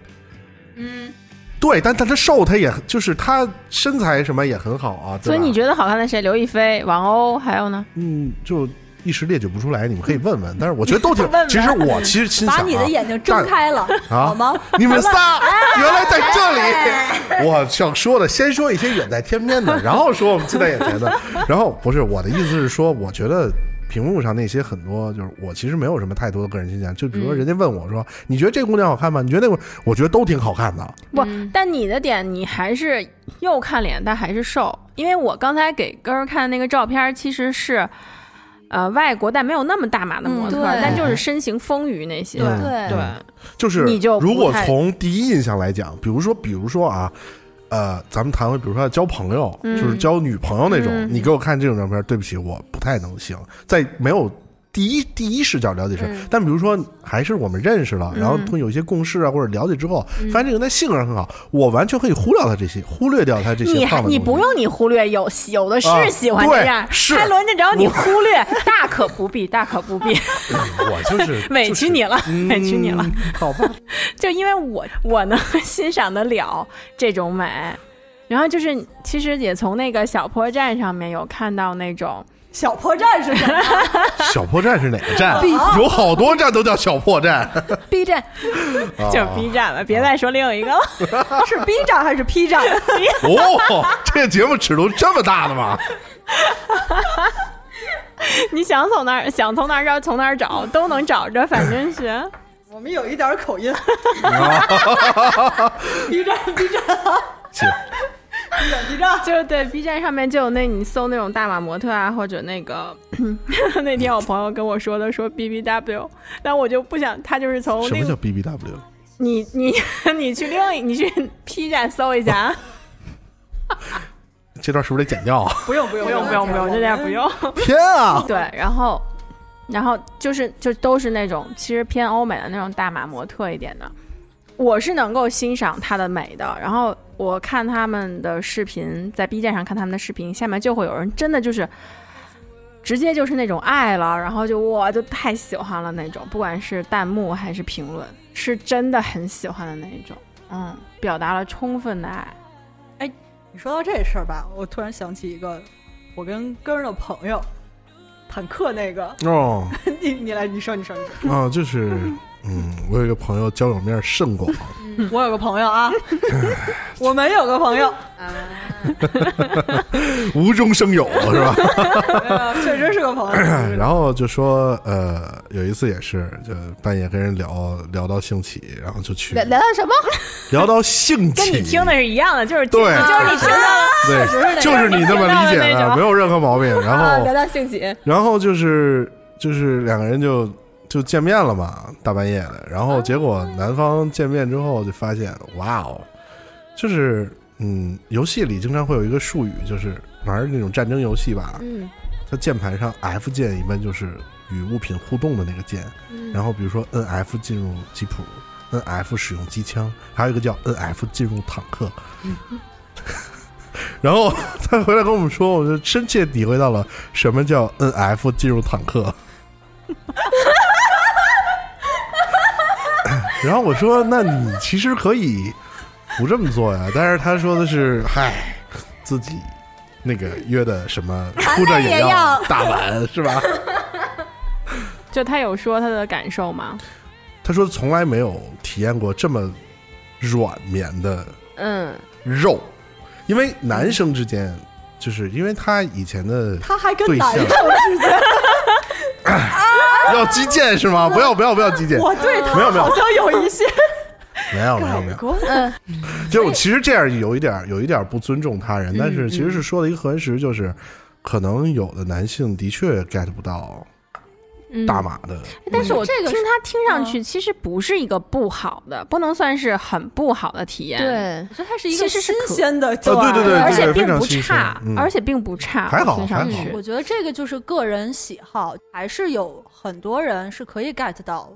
对，但但他瘦，他也就是他身材什么也很好啊。所以你觉得好看的谁？刘亦菲、王鸥，还有呢？嗯，就一时列举不出来，你们可以问问。但是我觉得都挺 其实我其实心想、啊、把你的眼睛睁开了，啊好吗？你们仨 原来在这里，我想说的，先说一些远在天边的，然后说我们近在眼前的。然后不是我的意思是说，我觉得屏幕上那些很多，就是我其实没有什么太多的个人倾向。就比如说人家问我说：“你觉得这姑娘好看吗？”你觉得那个？我觉得都挺好看的。不，但你的点你还是又看脸，但还是瘦。因为我刚才给根儿看的那个照片，其实是。呃，外国但没有那么大码的模特，嗯但就是身形丰腴那些。对对对，就是你就如果从第一印象来讲，比如说，比如说啊，呃，咱们谈回，比如说交朋友，嗯就是交女朋友那种，嗯你给我看这种照片，对不起，我不太能行，在没有。第一第一视角了解是，嗯。但比如说还是我们认识了，然后嗯通有一些共识啊或者了解之后，发现这个人在性格上很好，我完全可以忽略他这些，忽略掉他这些你还你不用你忽略，有有的啊是喜欢对这样，是。还轮得着找你忽略，大可不必，大可不必，我 就是委屈你了，委屈你了。嗯好吧，就因为我我能欣赏得了这种美，然后就是其实也从那个小破站上面有看到那种，小破站是什么？小破站是哪个站？有好多站都叫小破站，B 站，啊就 B 站了，别再说另一个了。是 B 站还是 P 站？哦，这个节目尺度这么大的吗？你想从哪儿想从哪儿找从哪儿找都能找着，反正是。我们有一点口音。啊 B 站 B 站行，B 站 B 站，就对 B 站上面就有那你搜那种大码模特啊，或者那个 那天我朋友跟我说的说 B B W，但我就不想，他就是从什么叫 BBW？你你 你去另一你去 P 站搜一下啊，这段是不是得剪掉啊？不用不用不用不用不用，这点不用。天啊！对，然后然后就是就都是那种其实偏欧美的那种大码模特一点的，我是能够欣赏他的美的。然后我看他们的视频，在 B 站上看他们的视频，下面就会有人真的就是。直接就是那种爱了，然后就我就太喜欢了那种，不管是弹幕还是评论，是真的很喜欢的那一种，嗯，表达了充分的爱。哎你说到这事儿吧，我突然想起一个，我跟根儿的朋友，坦克那个，哦 你你来，你说你说你说，啊，就是嗯，我有一个朋友交友面甚广，我有个朋友啊，我们有个朋友，无中生有是吧？呃确实是个朋友。然后就说呃，有一次也是，就半夜跟人聊聊到兴起，然后就去聊聊到什么？聊到兴起，跟你听的是一样的，就是对就是你听到了。对，就是你这么理解的，没有任何毛病。然啊，后聊到兴起，然后就是就是两个人就就见面了嘛，大半夜的。然后结果男方见面之后就发现，哇哦，就是嗯，游戏里经常会有一个术语，就是玩那种战争游戏吧，嗯它键盘上 F 键一般就是与物品互动的那个键，嗯然后比如说 NF 进入吉普，NF 使用机枪，还有一个叫 NF 进入坦克。然后他回来跟我们说，我就深切体会到了什么叫 NF 进入坦克。然后我说：“那你其实可以不这么做呀。”但是他说的是：“嗨，自己那个约的什么，哭着也也要大碗是吧？” 就他有说他的感受吗？他说从来没有体验过这么软绵的嗯，肉，因为男生之间，就是因为他以前的他还跟对象男生之间，要击剑是吗？不要不要不要击剑，我对他没有没有。好像有一些，没有没有没有，嗯，就其实这样有一点有一点不尊重他人，但是嗯其实是说的一个核实，就是可能有的男性的确 get 不到嗯大码的，但是我这个听他听上去其实不是一个不好的，不能算是很不好的体验。，对，我觉得它是一个新鲜的，啊对对对对而且并不差，嗯。而且并不差，还好听上还好。去。我觉得这个就是个人喜好，还是有很多人是可以 get 到，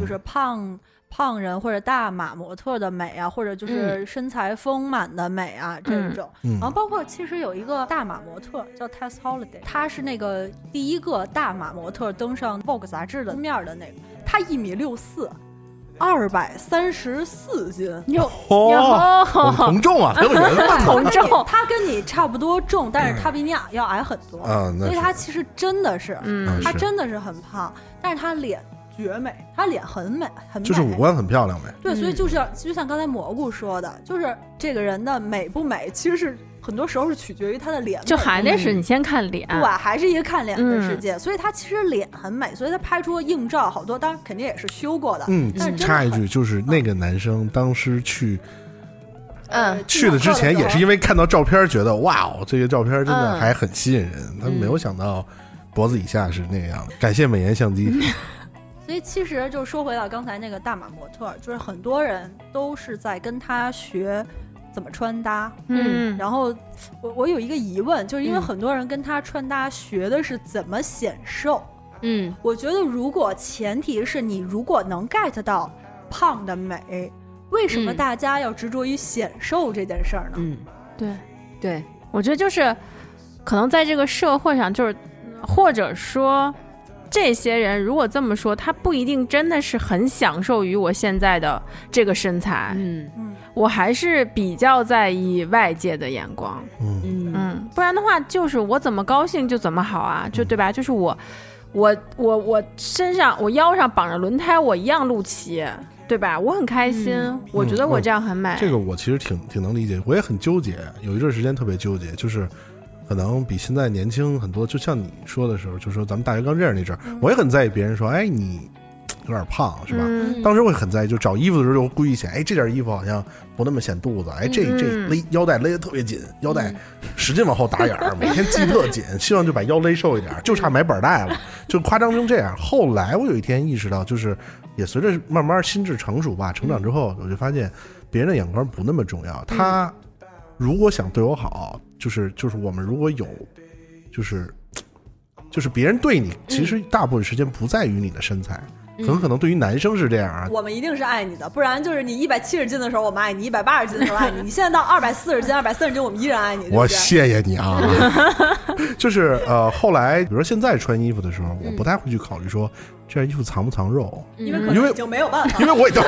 就是胖胖人或者大码模特的美啊，或者就是身材丰满的美啊、这种。嗯。然后包括其实有一个大码模特叫 Tess Holiday，她是那个第一个大码模特登上 Vogue 杂志的封面的那个，她一米六四。二百三十四斤，有哦，我们有同重啊，很有缘分啊同重她跟你差不多重，但是她比你矮要矮很多，啊，那所以是她其实真的是，嗯。她真的是很胖，但是她脸绝美，她脸很美，很美，就是五官很漂亮呗。对，所以嗯就是要就像刚才蘑菇说的，就是这个人的美不美，其实是很多时候是取决于她的脸就还得是你先看脸，对，还是一个看脸的嗯世界。所以她其实脸很美，所以她拍出硬照好多，当然肯定也是修过的。嗯插一句，就是那个男生当时去嗯呃去的之前，也是因为看到照片，觉得哇哦，这个照片真的嗯还很吸引人。他没有想到脖子以下是那个样的。感谢美颜相机。所以其实就说回到刚才那个大码模特，就是很多人都是在跟他学怎么穿搭。嗯，然后我我有一个疑问，就是因为嗯很多人跟他穿搭学的是怎么显瘦。嗯我觉得如果前提是你如果能 get 到胖的美，为什么嗯大家要执着于显瘦这件事儿呢？嗯，对，对，我觉得就是可能在这个社会上，就是或者说。这些人如果这么说，他不一定真的是很享受于我现在的这个身材，嗯嗯，我还是比较在意外界的眼光。嗯嗯嗯，不然的话，就是我怎么高兴就怎么好啊，就对吧？就是我，我，我，我身上我腰上绑着轮胎，我一样露脐，对吧？我很开心，嗯我觉得我这样很美。这个我其实挺挺能理解，我也很纠结，有一段时间特别纠结，就是可能比现在年轻很多。就像你说的时候，就说咱们大学刚认识那阵儿，我也很在意别人说，哎，你有点胖，是吧？嗯当时会很在意，就找衣服的时候就故意显，哎，这件衣服好像不那么显肚子，哎，这这嗯勒腰带勒得特别紧，腰带使劲往后打眼儿，每天系特紧，希望就把腰勒瘦一点，就差买板带了，就夸张成这样。后来我有一天意识到，就是也随着慢慢心智成熟吧，成长之后，我就发现别人的眼光不那么重要，他如果想对我好，就是就是我们如果有，就是就是别人对你，其实大部分时间不在于你的身材。很可能对于男生是这样啊，我们一定是爱你的，不然就是你一百七十斤的时候我们爱你，一百八十斤的时候爱你，你现在到二百四十斤、二百三十斤，我们依然爱你。我谢谢你啊。就是呃，后来比如说现在穿衣服的时候，我不太会去考虑说这件衣服藏不藏肉，因为可因为能已经没有办法。因为我已经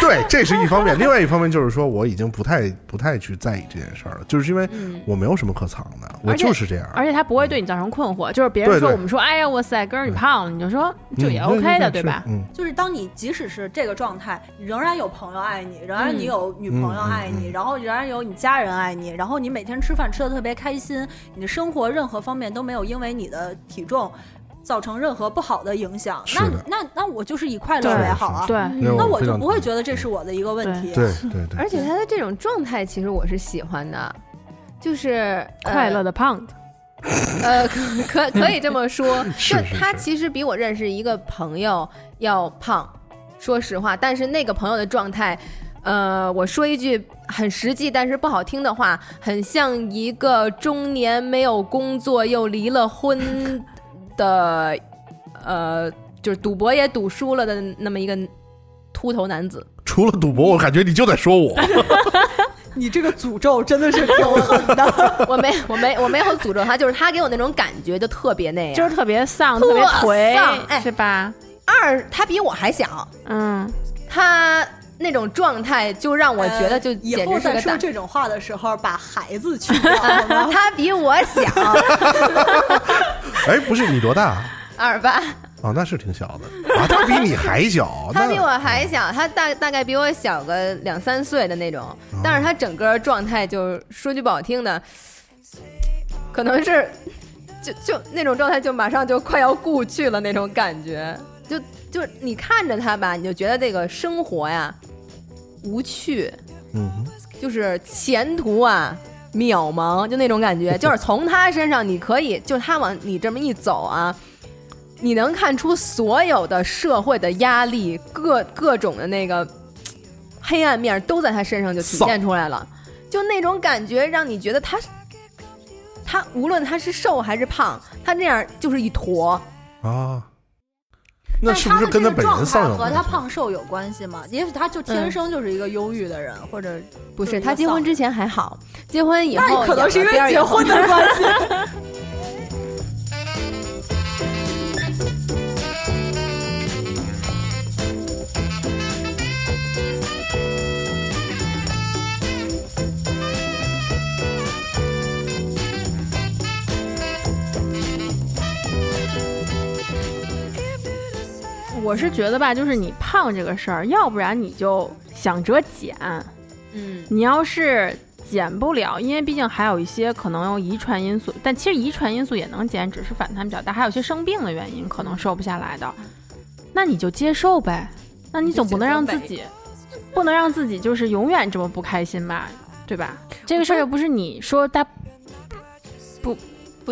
对，这是一方面。另外一方面就是说，我已经不太不太去在意这件事儿了，就是因为我没有什么可藏的，我就是这样。而且他不会对你造成困惑，就是别人对对。说我们说，哎呀，哇塞，哥儿你胖了，你就说就也嗯 OK 的，对吧？嗯，就是当你即使是这个状态，仍然有朋友爱你，仍然你有女朋友爱你，然后仍然有你家人爱你，然后你每天吃饭吃的特别开心，你的生活任何方面都没有因为你的体重造成任何不好的影响。那那那我就是以快乐为好啊。对，那我就不会觉得这是我的一个问题。对对对，而且他的这种状态，其实我是喜欢的，就是快乐的胖子，呃，可可可以这么说，是就他其实比我认识一个朋友要胖，说实话，但是那个朋友的状态。呃，我说一句很实际但是不好听的话，很像一个中年没有工作又离了婚的，呃，就是赌博也赌输了的那么一个秃头男子。除了赌博，我感觉你就在说我。你这个诅咒真的是挺狠的。我没，我没，我没有诅咒他，就是他给我那种感觉就特别那样。就是特别丧，特特别颓丧，哎是吧？二，他比我还小，嗯，他那种状态就让我觉得就呃以简后在说。这种话的时候，把孩子去？他比我小哎，不是你多大？二八，哦，那是挺小的啊，他比你还小，他比我还小，他大大概比我小个两三岁的那种，哦但是他整个状态就说句不好听的，可能是就就那种状态，就马上就快要故去了那种感觉，就就你看着他吧，你就觉得这个生活呀无趣，嗯，就是前途啊渺茫，就那种感觉。就是从他身上，你可以，就他往你这么一走啊，你能看出所有的社会的压力，各各种的那个黑暗面都在他身上就体现出来了。就那种感觉，让你觉得他，他无论他是瘦还是胖，他那样就是一坨。啊，那是不是跟他本人丧有和他？胖瘦有关系吗？也许他就天生就是一个忧郁的人，或者不，是是他结婚之前还好，结婚以后可能是因为结婚的关系。我是觉得吧，就是你胖这个事儿，要不然你就想着减，嗯你要是减不了，因为毕竟还有一些可能有遗传因素，但其实遗传因素也能减，只是反弹比较大，还有一些生病的原因可能瘦不下来的，那你就接受呗。那你总不能让自己，不能让自己就是永远这么不开心吧，对吧？这个事儿又不是你说他，不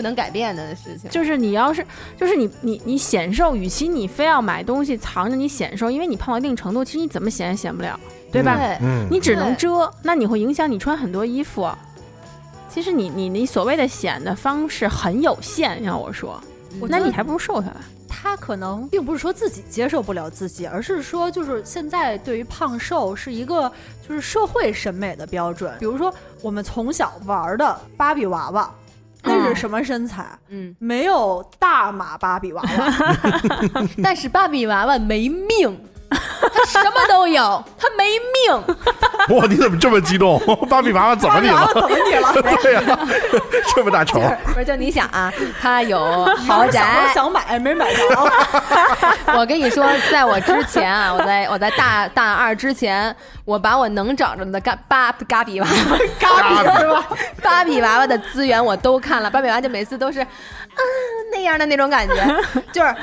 能改变的事情。就是你要是就是你你你显瘦，与其你非要买东西藏着你显瘦，因为你胖到一定程度，其实你怎么显也显不了，对吧？嗯，你只能遮，那你会影响你穿很多衣服。其实你你你所谓的显的方式很有限，要我说，我那你还不如瘦下来。他可能并不是说自己接受不了自己，而是说就是现在对于胖瘦是一个就是社会审美的标准。比如说我们从小玩的芭比娃娃，那是什么身材？嗯，没有大码芭比娃娃，但是芭比娃娃没命，她什么都有，他没命。哇，你怎么这么激动？芭比娃娃怎么你了？芭比娃娃怎么你了？对呀，这么大仇，不是，就你想啊，他有豪宅。想买没买着，我跟你说，在我之前啊，我在我在大大二之前，我把我能找着的嘎芭芭比娃娃、嘎比是吧？芭比娃娃的资源我都看了。芭比娃娃就每次都是，啊那样的那种感觉，就是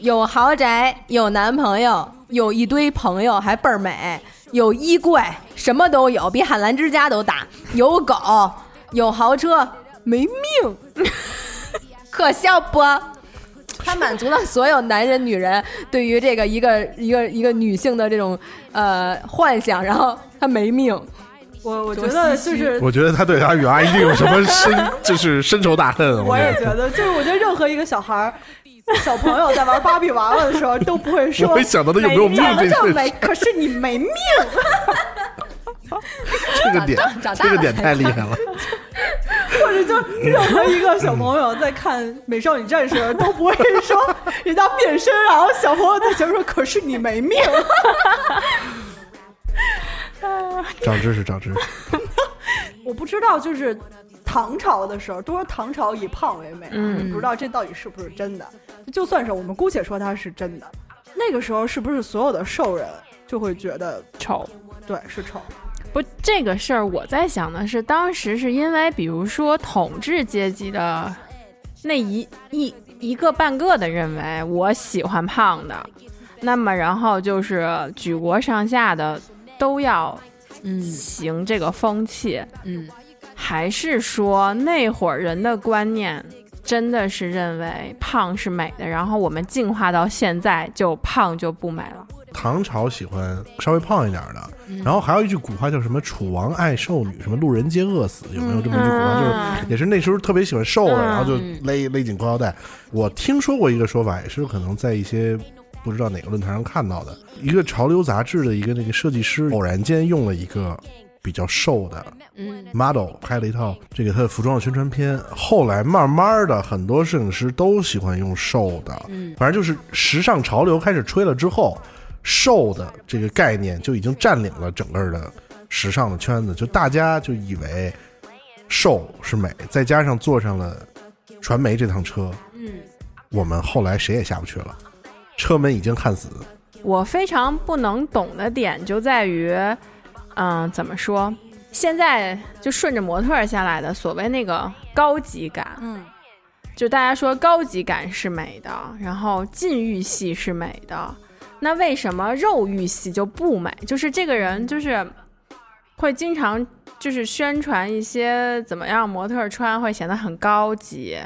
有豪宅，有男朋友，有一堆朋友，还倍儿美，有衣柜，什么都有，比海澜之家都大，有狗，有豪车，没命，可笑不？他满足了所有男人、女人对于这个一个一个一个女性的这种呃幻想，然后他没命。我我觉得就是我觉得他对他女儿一定有什么深，就是深仇大恨。我也觉觉得，就是我觉得任何一个小孩儿、小朋友在玩芭比娃娃的时候，都不会说我会想到他有没有命长得这事，这么美，可是你没命。这个点这个点太厉害了。或者就任何一个小朋友在看《美少女战士》都不会说人家变身，然后小朋友在前面说：“可是你没命。长知识，长知识。”我不知道，就是唐朝的时候，都说唐朝以胖为美，嗯不知道这到底是不是真的。就算是我们姑且说它是真的，那个时候是不是所有的瘦人就会觉得丑。对是丑？不，这个事儿我在想的是，当时是因为，比如说统治阶级的那一一一个半个的认为我喜欢胖的，那么然后就是举国上下的都要嗯行这个风气，嗯，还是说那会儿人的观念真的是认为胖是美的，然后我们进化到现在就胖就不美了？唐朝喜欢稍微胖一点的，然后还有一句古话叫什么“楚王爱瘦女”，什么“路人皆饿死”，有没有这么一句古话？就是嗯也是那时候特别喜欢瘦的，嗯然后就勒勒紧裤腰带。我听说过一个说法，也是可能在一些不知道哪个论坛上看到的，一个潮流杂志的一个那个设计师偶然间用了一个比较瘦的嗯。model 拍了一套这个他的服装的宣传片，后来慢慢的很多摄影师都喜欢用瘦的，嗯。反正就是时尚潮流开始吹了之后，瘦的这个概念就已经占领了整个的时尚的圈子，就大家就以为瘦是美，再加上坐上了传媒这趟车，嗯。我们后来谁也下不去了，车门已经焊死。我非常不能懂的点就在于，嗯、怎么说？现在就顺着模特儿下来的所谓那个高级感，嗯，就大家说高级感是美的，然后禁欲系是美的，那为什么肉欲系就不美？就是这个人就是会经常就是宣传一些怎么样模特穿会显得很高级。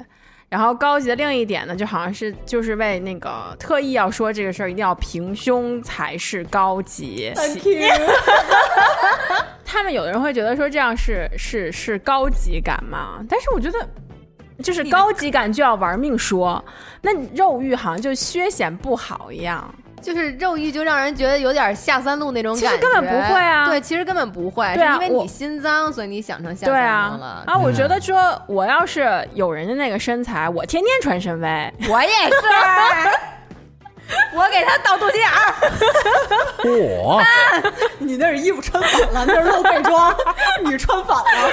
然后高级的另一点呢，就好像是就是为那个特意要说这个事儿，一定要平胸才是高级。他们有的人会觉得说这样是是是高级感嘛？但是我觉得，就是高级感就要玩命说，那肉欲好像就削显不好一样。就是肉欲就让人觉得有点下三路那种感觉，其实根本不会啊。对，其实根本不会，对啊，因为你心脏，所以你想成下三路了。啊，我觉得说我要是有人家那个身材，我天天穿深 V，我也是。我给他倒肚脐眼儿。嚯！你那是衣服穿反了，那是露背装，你穿反了。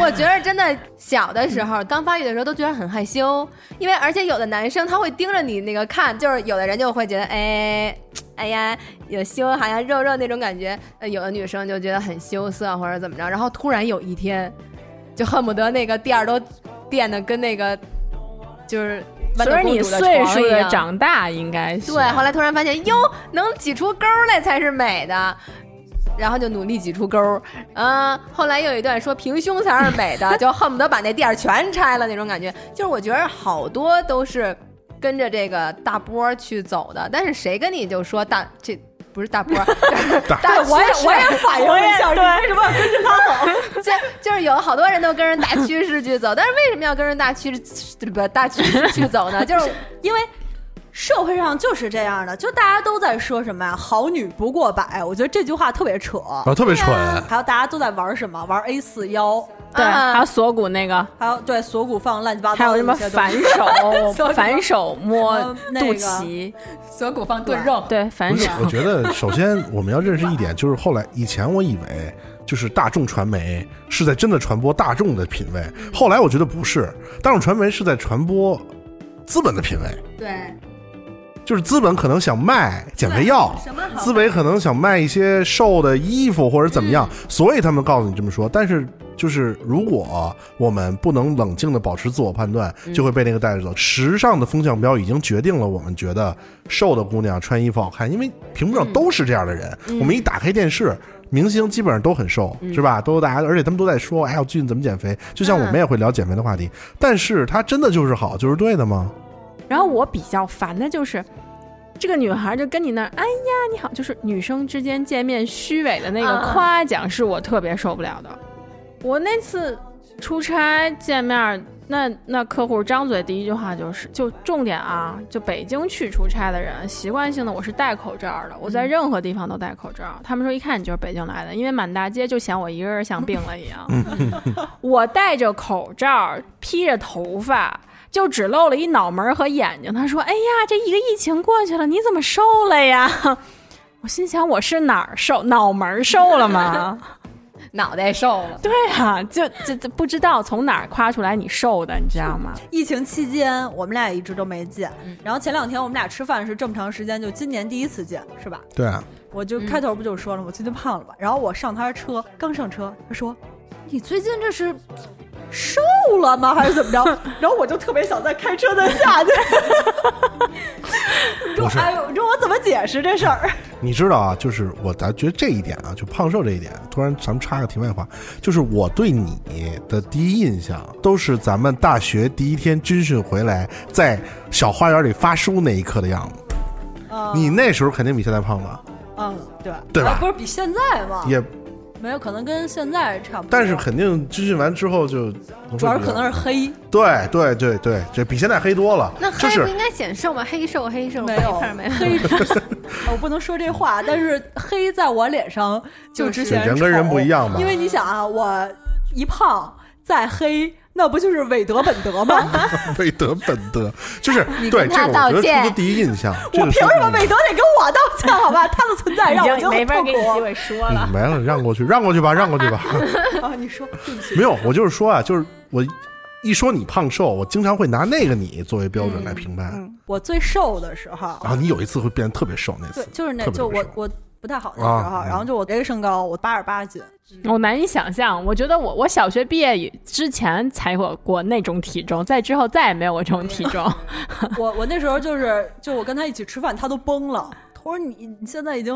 我觉得真的小的时候，刚发育的时候都觉得很害羞，因为而且有的男生他会盯着你那个看，就是有的人就会觉得，哎，哎呀，有羞，好像肉肉那种感觉。呃，有的女生就觉得很羞涩或者怎么着，然后突然有一天，就恨不得那个垫儿都垫的跟那个就是。所以你岁数的长大应该是对，后来突然发现哟，能挤出沟来才是美的，然后就努力挤出沟。嗯，后来又有一段说平胸才是美的，就恨不得把那店全拆了那种感觉。就是我觉得好多都是跟着这个大波去走的，但是谁跟你就说大这。不是大波，大我也我也反应一下，对，为什么要跟着他走？就就是有好多人都跟着大趋势去走，但是为什么要跟着大趋势不大趋势去走呢？就是因为。社会上就是这样的，就大家都在说什么呀？好女不过百，我觉得这句话特别扯，啊，特别蠢。还有大家都在玩什么？玩 A 四腰，对，还有锁骨那个，还有对锁骨放乱七八糟，还有什么反手，反手摸肚脐，锁骨放炖肉，对，反手。我觉得首先我们要认识一点，就是后来以前我以为就是大众传媒是在真的传播大众的品味，后来我觉得不是，大众传媒是在传播资本的品味，对。就是资本可能想卖减肥药，资本可能想卖一些瘦的衣服或者怎么样，所以他们告诉你这么说。但是就是如果我们不能冷静的保持自我判断，就会被那个带着走。时尚的风向标已经决定了我们觉得瘦的姑娘穿衣服好看，因为屏幕上都是这样的人。我们一打开电视，明星基本上都很瘦，是吧？都大家，而且他们都在说，哎呀，最近怎么减肥？就像我们也会聊减肥的话题。但是它真的就是好，就是对的吗？然后我比较烦的就是，这个女孩就跟你那，哎呀，你好，就是女生之间见面虚伪的那个夸奖，是我特别受不了的。我那次出差见面，那那客户张嘴第一句话就是，就重点啊，就北京去出差的人，习惯性的我是戴口罩的，我在任何地方都戴口罩。他们说一看你就是北京来的，因为满大街就显我一个人像病了一样。我戴着口罩，披着头发。就只露了一脑门和眼睛。他说：“哎呀，这一个疫情过去了，你怎么瘦了呀？” 我心想：“我是哪儿瘦？脑门瘦了吗？脑袋瘦了？对啊，就就不知道从哪儿夸出来你瘦的，你知道吗？疫情期间我们俩一直都没见，然后前两天我们俩吃饭是这么长时间，就今年第一次见，是吧？对啊，我就开头不就说了，我最近胖了吧？然后我上他车，刚上车，他说：“你最近这是？”瘦了吗？还是怎么着？然后我就特别想再开车再下去。不是，哎呦，你说我怎么解释这事儿？你知道啊，就是我咱觉得这一点啊，就胖瘦这一点，突然咱们插个题外话，就是我对你的第一印象都是咱们大学第一天军训回来，在小花园里发书那一刻的样子。你那时候肯定比现在胖吧？嗯，对，对吧？不是比现在吗？也。没有可能跟现在差不多，但是肯定军训完之后就主要可能是黑，对对对对，这比现在黑多了。那黑不应该显瘦吗？黑瘦黑瘦没有没有黑，我不能说这话，但是黑在我脸上就之前人跟人不一样吧？因为你想啊，我一胖再黑。那不就是韦德本德吗？韦德本德就是对这个，我觉得第一印象。我凭什么韦德得跟我道歉？好吧，他的存在让我就没法给你机会说了。没了，让过去，让过去吧，让过去吧。啊，你说没有？我就是说啊，就是我一说你胖瘦，我经常会拿那个你作为标准来评判。我最瘦的时候，然后你有一次会变得特别瘦，那次就是那就我我不太好的时候，啊然后就我这个身高，我八十八斤，我难以想象。我觉得我我小学毕业以之前才有过那种体重，在之后再也没有过这种体 重。我我那时候就是就我跟他一起吃饭，他都崩了。他说你你现在已经，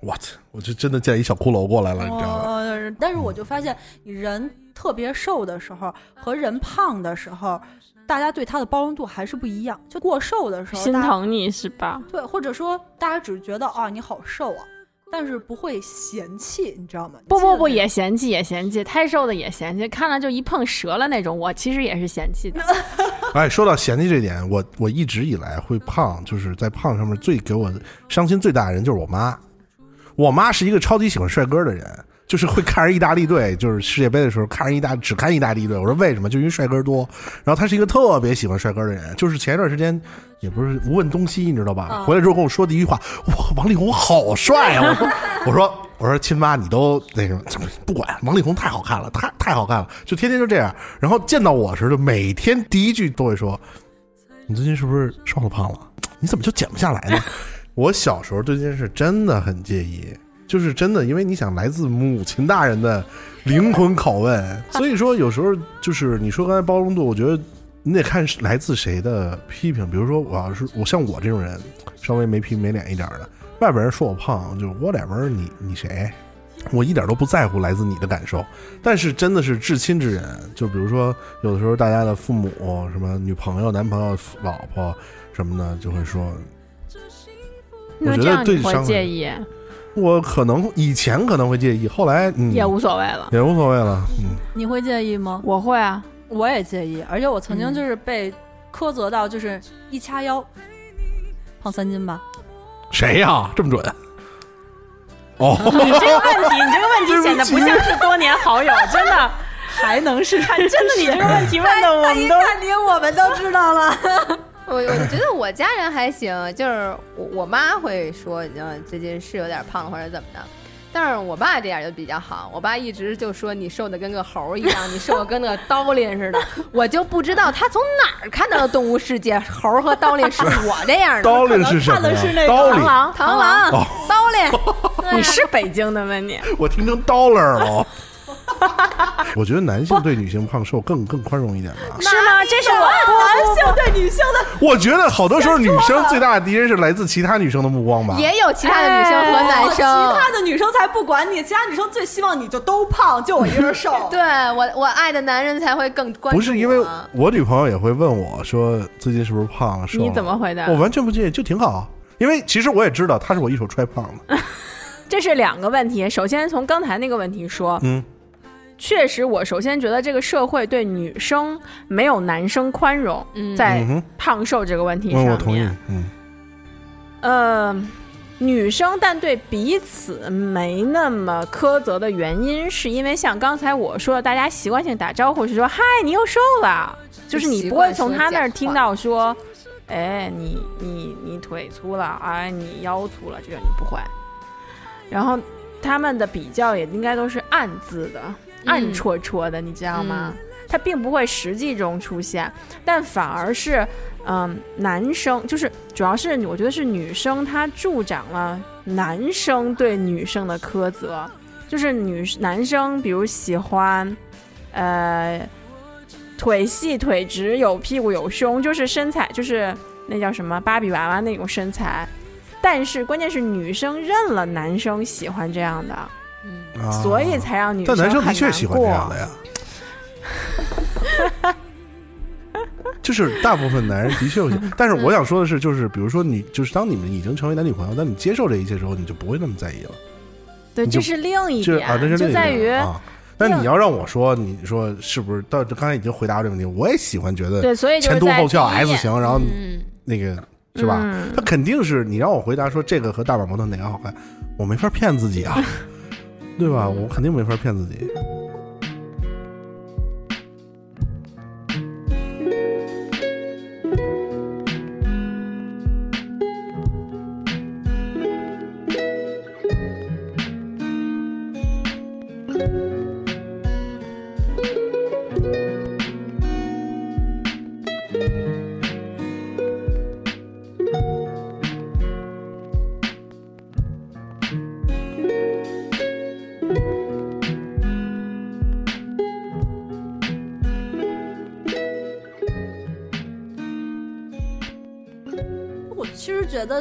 我操，我就真的见一小骷髅过来了，你知道吗？呃，但是我就发现，你人特别瘦的时候和人胖的时候，大家对他的包容度还是不一样。就过瘦的时候，心疼你是吧？对，或者说大家只觉得啊你好瘦啊，但是不会嫌弃，你知道吗？不不不，也嫌弃也嫌弃，太瘦的也嫌弃，看了就一碰折了那种。我其实也是嫌弃的。哎，说到嫌弃这点，我我一直以来会胖，就是在胖上面最给我伤心最大的人就是我妈。我妈是一个超级喜欢帅哥的人，就是会看人意大利队，就是世界杯的时候看人意大只看意大利队。我说为什么？就因为帅哥多。然后他是一个特别喜欢帅哥的人，就是前一段时间也不是无问东西，你知道吧？嗯回来之后跟我说第一句话，哇，王力宏好帅啊！我说我说我说亲妈，你都那什么，不管王力宏太好看了，太太好看了，就天天就这样。然后见到我时，就每天第一句都会说。你最近是不是瘦了胖了？你怎么就减不下来呢？我小时候对这件事真的很介意，就是真的，因为你想来自母亲大人的灵魂拷问，所以说有时候就是你说刚才包容度，我觉得你得看来自谁的批评。比如说，我要是我像我这种人，稍微没皮没脸一点的，外边人说我胖，就 whatever，你你谁？我一点都不在乎来自你的感受，但是真的是至亲之人，就比如说有的时候大家的父母、什么女朋友、男朋友、老婆什么的，就会说，我觉得对你会对伤人介意？我可能以前可能会介意，后来嗯也无所谓了。也无所谓了，嗯，你会介意吗？我会啊，我也介意，而且我曾经嗯就是被苛责到，就是一掐腰，胖三斤吧。谁呀、这么准？哦，你这个问题，你这个问题显得不像是多年好友，真的，还能是真的，你这个问题问的我们都 看你我们都知道了。我我觉得我家人还行，就是我我妈会说，呃，最近是有点胖或者怎么的。但是我爸这样就比较好，我爸一直就说你瘦的跟个猴儿一样，你瘦的跟那个刀林似的。我就不知道他从哪儿看到的动物世界，猴儿和刀林是我这样的。刀林是什么看的是那？个，螳螂，螳螂、哦刀林，你是北京的吗你？我听成 dollar 了。我觉得男性对女性胖瘦更更宽容一点吧。是吗？这是我男性对女性的，我觉得好多时候女生最大的敌人是来自其他女生的目光吧。也有其他的女生和男生其。他的女生才不管你，其他女生最希望你就都胖，就我一人瘦。对我，我爱的男人才会更关注不是因为我我女朋友也会问我说最近是不是胖了瘦了？你怎么回答我完全不介意，就挺好。因为其实我也知道她是我一手踹胖的。这是两个问题。首先从刚才那个问题说，嗯，确实，我首先觉得这个社会对女生没有男生宽容，嗯在胖瘦这个问题上嗯，面。我同意。嗯，呃，女生但对彼此没那么苛责的原因，是因为像刚才我说的，大家习惯性打招呼是说“嗨，你又瘦了”，就是你不会从他那儿听到说“哎，你你你腿粗了，哎，你腰粗了”，这个你不会。然后他们的比较也应该都是暗自的、暗戳戳的，你知道吗？它并不会实际中出现，但反而是，嗯，男生就是主要是我觉得是女生她助长了男生对女生的苛责，就是女男生比如喜欢，呃，腿细腿直有屁股有胸，就是身材就是那叫什么芭比娃娃那种身材，但是关键是女生认了男生喜欢这样的，啊所以才让女生但男生的确喜欢这样的呀。就是大部分男人的确有，但是我想说的是，就是比如说你，就是当你们已经成为男女朋友，当你接受这一切之后，你就不会那么在意了。对，这是另一点，就是啊，这是另一就在于。点啊。那你要让我说，你说是不是？到刚才已经回答这个问题，我也喜欢觉得对，所以前凸后翘 S 型，然后嗯，那个是吧？嗯他肯定是你让我回答说这个和大阪模特哪个好看，我没法骗自己啊，对吧？我肯定没法骗自己。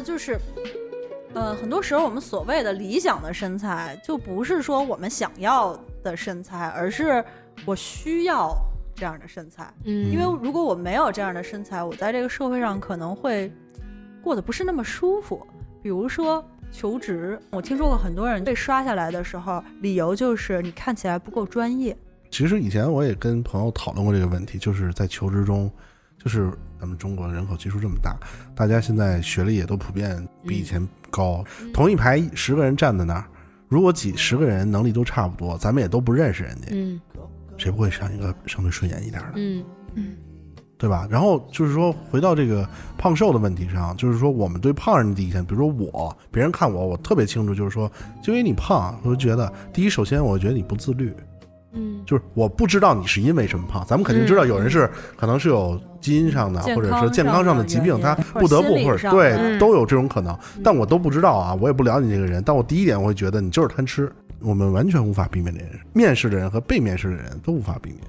就是，呃，很多时候我们所谓的理想的身材，就不是说我们想要的身材，而是我需要这样的身材。嗯，因为如果我没有这样的身材，我在这个社会上可能会过得不是那么舒服。比如说求职，我听说过很多人被刷下来的时候，理由就是你看起来不够专业。其实以前我也跟朋友讨论过这个问题，就是在求职中，就是咱们中国人口基数这么大，大家现在学历也都普遍比以前高。同一排十个人站在那儿，如果几十个人能力都差不多，咱们也都不认识人家，嗯，谁不会上一个相对顺眼一点的？嗯嗯，对吧？然后就是说，回到这个胖瘦的问题上，就是说我们对胖人的底线，比如说我，别人看我，我特别清楚，就是说，就因为你胖，我就觉得第一，首先我觉得你不自律。嗯，就是我不知道你是因为什么胖，咱们肯定知道有人是可能是有基因上的，或者是健康上的疾病，他不得不或者对都有这种可能，但我都不知道啊，我也不了解这个人，但我第一点我会觉得你就是贪吃，我们完全无法避免这件事，面试的人和被面试的人都无法避免。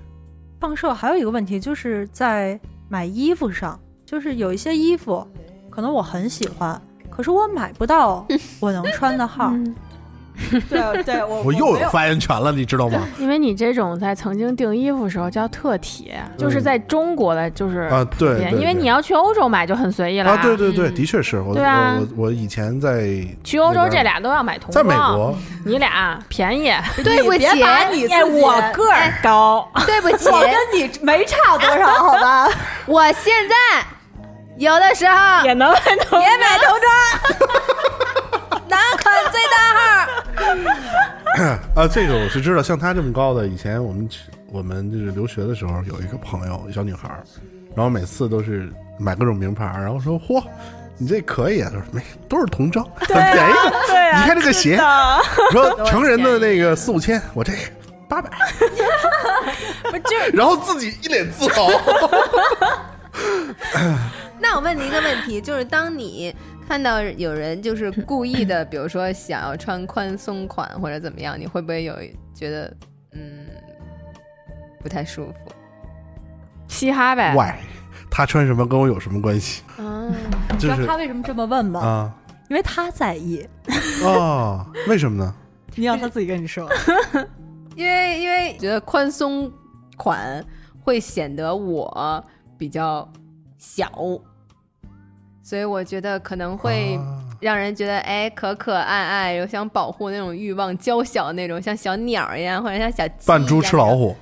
胖瘦还有一个问题就是在买衣服上，就是有一些衣服可能我很喜欢，可是我买不到我能穿的号。对对，我 我又有发言权了，你知道吗？因为你这种在曾经订衣服时候叫特体，就是在中国的，就是啊，对，因为你要去欧洲买就很随意了啊，对对对，的确是我，对啊，我我以前在去欧洲这俩都要买同在美国，你俩便宜，对不起，你我个儿高，对不起，我跟你没差多少，好吧？我现在有的时候也能买同也买童装，男款最大号？啊，这个我是知道，像他这么高的，以前我们我们就是留学的时候，有一个朋友，小女孩然后每次都是买各种名牌，然后说：“嚯，你这可以啊！”他说：“没，都是童装，很便宜。对你看这个鞋，说成人的那个四五千，我这个八百，不就然后自己一脸自豪。那我问你一个问题，就是当你。看到有人就是 故意的，比如说想要穿宽松款或者怎么样，你会不会有觉得嗯不太舒服？嘻哈呗。喂，他穿什么跟我有什么关系？嗯，知道他为什么这么问吗？啊，因为他在意。哦，为什么呢？你让他自己跟你说。因为因为觉得宽松款会显得我比较小。所以我觉得可能会让人觉得，哎，可可爱爱，有想保护那种欲望，娇小那种，像小鸟一样，或者像小扮猪吃老虎。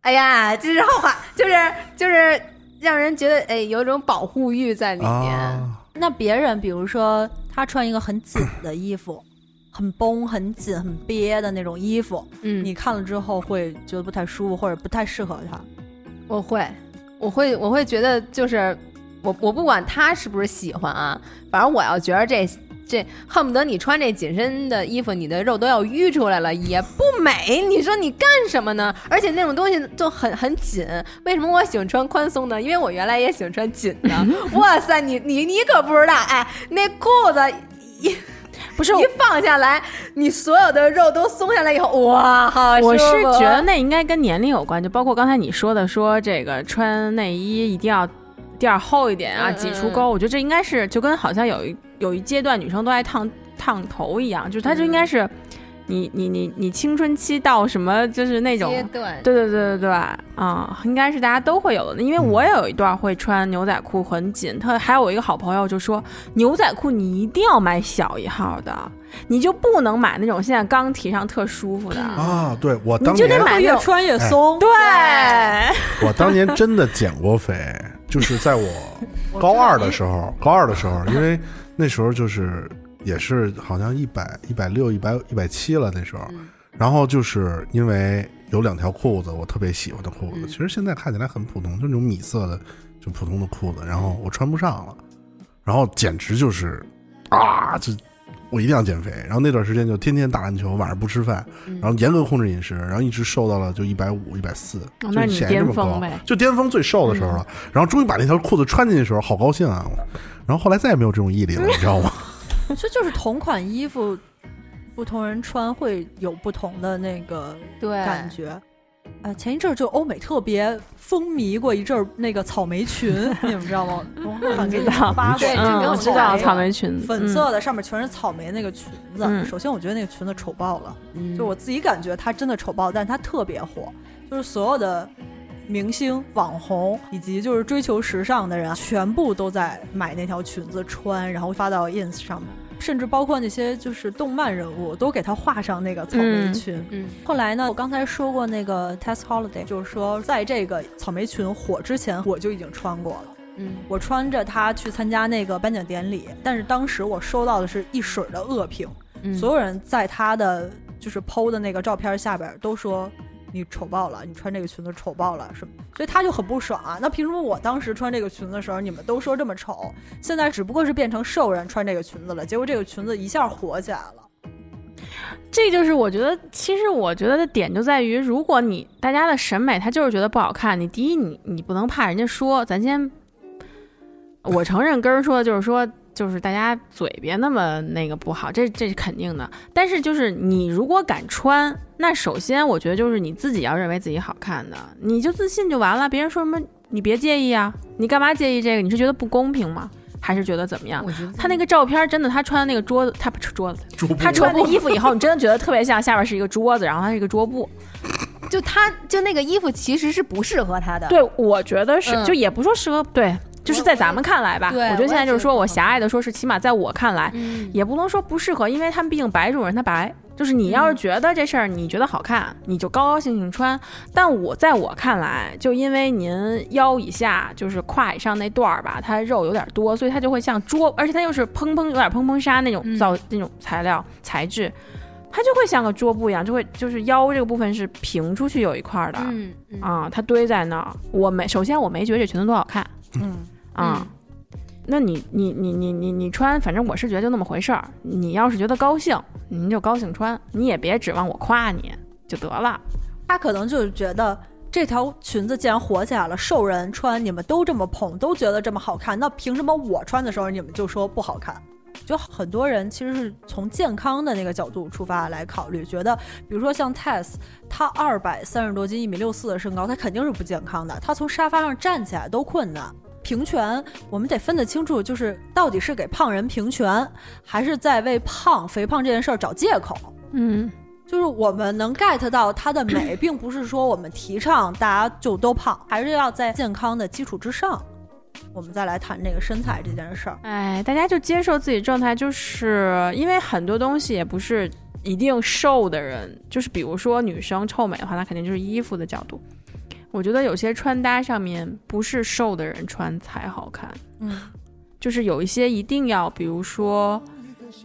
哎呀，这是后话，就是就是让人觉得，哎，有一种保护欲在里面。那别人，比如说他穿一个很紧的衣服，很绷、很紧、很憋的那种衣服，嗯，你看了之后会觉得不太舒服，或者不太适合他。我会，我会，我会觉得就是。我我不管他是不是喜欢啊，反正我要觉得这这恨不得你穿这紧身的衣服，你的肉都要淤出来了，也不美。你说你干什么呢？而且那种东西就很很紧。为什么我喜欢穿宽松的？因为我原来也喜欢穿紧的。哇塞，你你你可不知道，哎，那裤子一不是一放下来，你所有的肉都松下来以后，哇，好我是觉得那应该跟年龄有关，就包括刚才你说的，说这个穿内衣一定要。垫厚一点啊，挤出沟，我觉得这应该是就跟好像有一有一阶段女生都爱烫烫头一样，就是它就应该是你你你你青春期到什么就是那种阶段，对对对对对啊，应该是大家都会有的。因为我也有一段会穿牛仔裤很紧，他还有一个好朋友就说牛仔裤你一定要买小一号的，你就不能买那种现在刚提上特舒服的啊。对我当年就得买越穿越松，对，我当年真的减过肥。就是在我 高二的时候，高二的时候，因为那时候就是也是好像一百一百六一百一百七了那时候，然后就是因为有两条裤子我特别喜欢的裤子，其实现在看起来很普通，就那种米色的就普通的裤子，然后我穿不上了，然后简直就是啊就。我一定要减肥，然后那段时间就天天打篮球，晚上不吃饭，然后严格控制饮食，然后一直瘦到了就一百五、一百四，就显这么高，就巅峰最瘦的时候了。然后终于把那条裤子穿进去的时候，好高兴啊！然后后来再也没有这种毅力了，你知道吗？这就是同款衣服，不同人穿会有不同的那个感觉。呃，前一阵儿就欧美特别风靡过一阵儿那个草莓裙，你们知道吗？我好给你们发过，我知道草莓裙子，粉色的，上面全是草莓那个裙子。嗯首先，我觉得那个裙子丑爆了，嗯就我自己感觉它真的丑爆，但它特别火，就是所有的明星、网红以及就是追求时尚的人，全部都在买那条裙子穿，然后发到 ins 上面。甚至包括那些就是动漫人物，都给他画上那个草莓嗯裙。嗯后来呢，我刚才说过那个 Tess Holiday，就是说在这个草莓裙火之前，我就已经穿过了。嗯我穿着它去参加那个颁奖典礼，但是当时我收到的是一水儿的恶评，嗯所有人在他的就是 PO 的那个照片下边都说你丑爆了，你穿这个裙子丑爆了是，所以他就很不爽啊。那凭什么我当时穿这个裙子的时候你们都说这么丑，现在只不过是变成瘦人穿这个裙子了，结果这个裙子一下火起来了。这就是我觉得，其实我觉得的点就在于，如果你大家的审美他就是觉得不好看，你第一你你不能怕人家说，咱先，我承认根儿说的就是说，就是大家嘴别那么那个不好，这这是肯定的。但是就是你如果敢穿，那首先我觉得就是你自己要认为自己好看的，你就自信就完了，别人说什么你别介意啊，你干嘛介意这个？你是觉得不公平吗？还是觉得怎么样？我觉得他那个照片真的，他穿的那个桌子，他不是桌子，他穿的 衣服以后，你真的觉得特别像下边是一个桌子，然后它是一个桌布。就他就那个衣服其实是不适合他的。对，我觉得是，嗯就也不说适合，对，就是在咱们看来吧，我觉得现在就是说我狭隘的说，是起码在我看来，嗯也不能说不适合，因为他们毕竟白种人他白。就是你要是觉得这事儿你觉得好看，你就高高兴兴穿。但我在我看来，就因为您腰以下就是胯以上那段儿吧，它肉有点多，所以它就会像桌，而且它又是蓬蓬有点蓬蓬纱那种嗯造、那种材料材质，它就会像个桌布一样，就会就是腰这个部分是平出去有一块儿的。嗯嗯啊，它堆在那儿。我没，首先我没觉得这裙子多好看嗯，啊。嗯那你你你你你你穿，反正我是觉得就那么回事儿。你要是觉得高兴，您就高兴穿，你也别指望我夸你就得了。他可能就是觉得这条裙子既然火起来了，瘦人穿，你们都这么捧，都觉得这么好看，那凭什么我穿的时候你们就说不好看？就很多人其实是从健康的那个角度出发来考虑，觉得比如说像 Tess，他二百三十多斤，一米六四的身高，他肯定是不健康的，他从沙发上站起来都困难。平权，我们得分得清楚，就是到底是给胖人平权，还是在为胖肥胖这件事儿找借口。嗯，就是我们能 get 到它的美，并不是说我们提倡大家就都胖，还是要在健康的基础之上，我们再来谈这个身材这件事儿。哎，大家就接受自己状态，就是因为很多东西也不是一定瘦的人，就是比如说女生臭美的话，那肯定就是衣服的角度。我觉得有些穿搭上面不是瘦的人穿才好看，嗯，就是有一些一定要，比如说，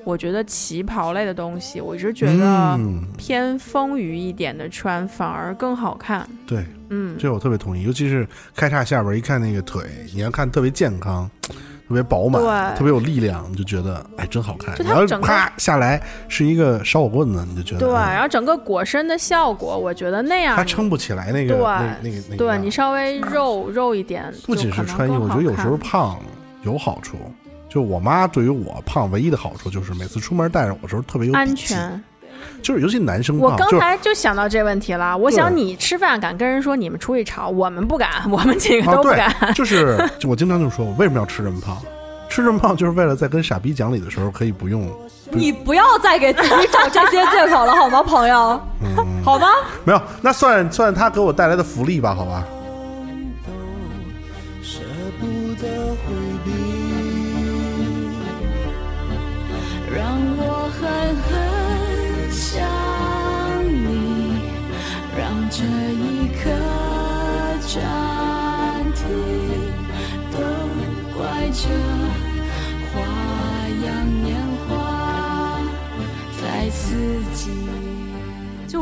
我觉得旗袍类的东西，我一直觉得嗯，偏丰腴一点的穿反而更好看。对，嗯，这我特别同意，尤其是开叉下边一看那个腿，你要看特别健康，特别饱满，特别有力量，你就觉得哎真好看。就你要是它整个啪下来是一个烧火棍子，你就觉得对，哎然后整个裹身的效果，我觉得那样它撑不起来那个对那个那个那个对你稍微肉肉一点，不仅是穿衣我觉得有时候胖有好处。就我妈对于我胖唯一的好处就是每次出门带着我的时候特别有安全。就是尤其男生我刚才就想到这问题了，我想你吃饭敢跟人说你们出去吵，我们不敢，我们几个都不敢。就是 就我经常就说，我为什么要吃这么胖？吃这么胖就是为了在跟傻逼讲理的时候可以不用，你不要再给自己找这些借口了，好吗，朋友？嗯，好吗？没有，那算算他给我带来的福利吧，好吧？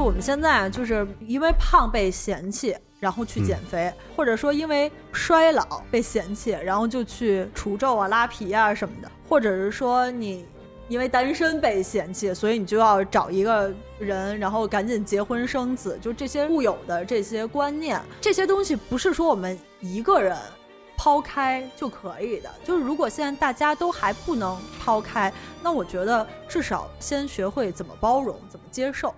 我们现在就是因为胖被嫌弃，然后去减肥，或者说因为衰老被嫌弃，然后就去除皱啊、拉皮啊什么的，或者是说你因为单身被嫌弃，所以你就要找一个人，然后赶紧结婚生子，就这些固有的这些观念，这些东西不是说我们一个人。抛开就可以的，就是如果现在大家都还不能抛开，那我觉得至少先学会怎么包容，怎么接受。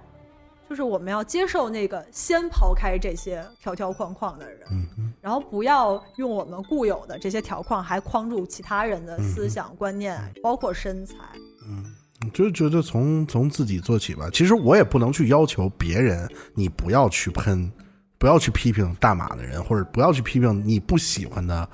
就是我们要接受那个先抛开这些条条框框的人，然后不要用我们固有的这些条框还框住其他人的思想观念，包括身材。嗯，就觉得从从自己做起吧。其实我也不能去要求别人，你不要去喷，不要去批评大码的人，或者不要去批评你不喜欢的，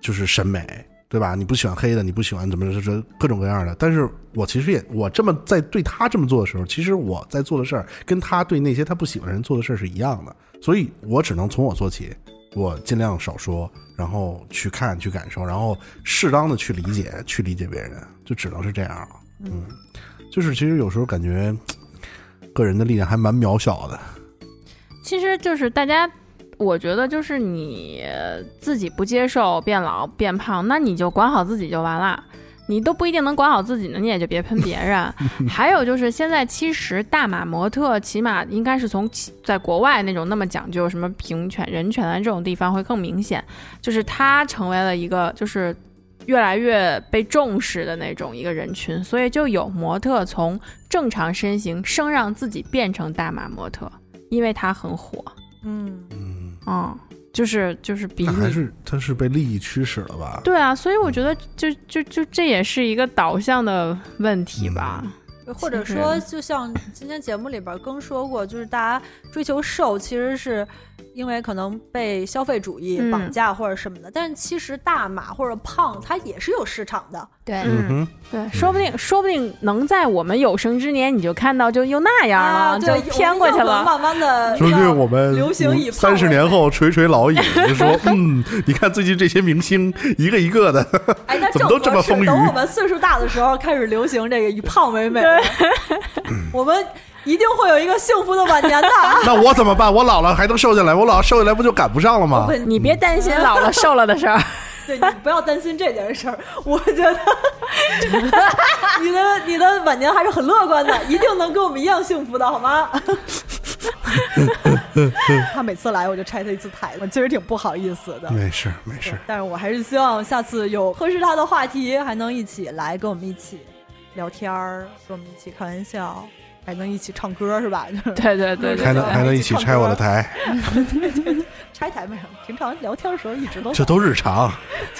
就是审美，对吧？你不喜欢黑的，你不喜欢怎么就是各种各样的。但是我其实也，我这么在对他这么做的时候，其实我在做的事儿跟他对那些他不喜欢的人做的事儿是一样的，所以我只能从我做起，我尽量少说，然后去看、去感受，然后适当的去理解、去理解别人，就只能是这样了。嗯，就是其实有时候感觉 个人的力量还蛮渺小的。其实就是大家，我觉得就是你自己不接受变老变胖，那你就管好自己就完了。你都不一定能管好自己呢，你也就别喷别人。还有就是现在其实大码模特起码应该是从在国外那种那么讲究什么平权、人权的这种地方会更明显，就是他成为了一个就是越来越被重视的那种一个人群，所以就有模特从正常身形生让自己变成大码模特，因为他很火。嗯，嗯，嗯，就是就是比那还是他是被利益驱使了吧？对啊，所以我觉得就就就这也是一个导向的问题吧。或者说，就像今天节目里边更说过，就是大家追求瘦，其实是因为可能被消费主义嗯绑架或者什么的。但是其实大码或者胖，它也是有市场的。对，嗯哼，对，说不定说不定能在我们有生之年，你就看到就又那样了，就偏过去了。慢慢的，说不定我们流行以胖三十年后 垂垂老矣，就说嗯，你看最近这些明星一个一个的，哎，那 怎么都这么正合适丰腴等我们岁数大的时候，开始流行这个以胖为美了，我们一定会有一个幸福的晚年的。那我怎么办？我老了还能瘦下来？我老了瘦下来不就赶不上了吗？你别担心老了瘦了的事儿。对你不要担心这件事儿，我觉得你的你的晚年还是很乐观的，一定能跟我们一样幸福的，好吗？他每次来我就拆他一次台，我其实挺不好意思的。没事没事，但是我还是希望下次有合适他的话题，还能一起来跟我们一起聊天儿，跟我们一起开玩笑，还能一起唱歌，是吧？对对对对还能还能一起拆我的台，拆台没什么，平常聊天的时候一直都这都日常。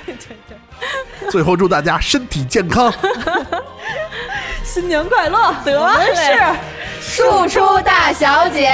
对对对，最后祝大家身体健康。新年快乐，得嘞是。庶出大小姐。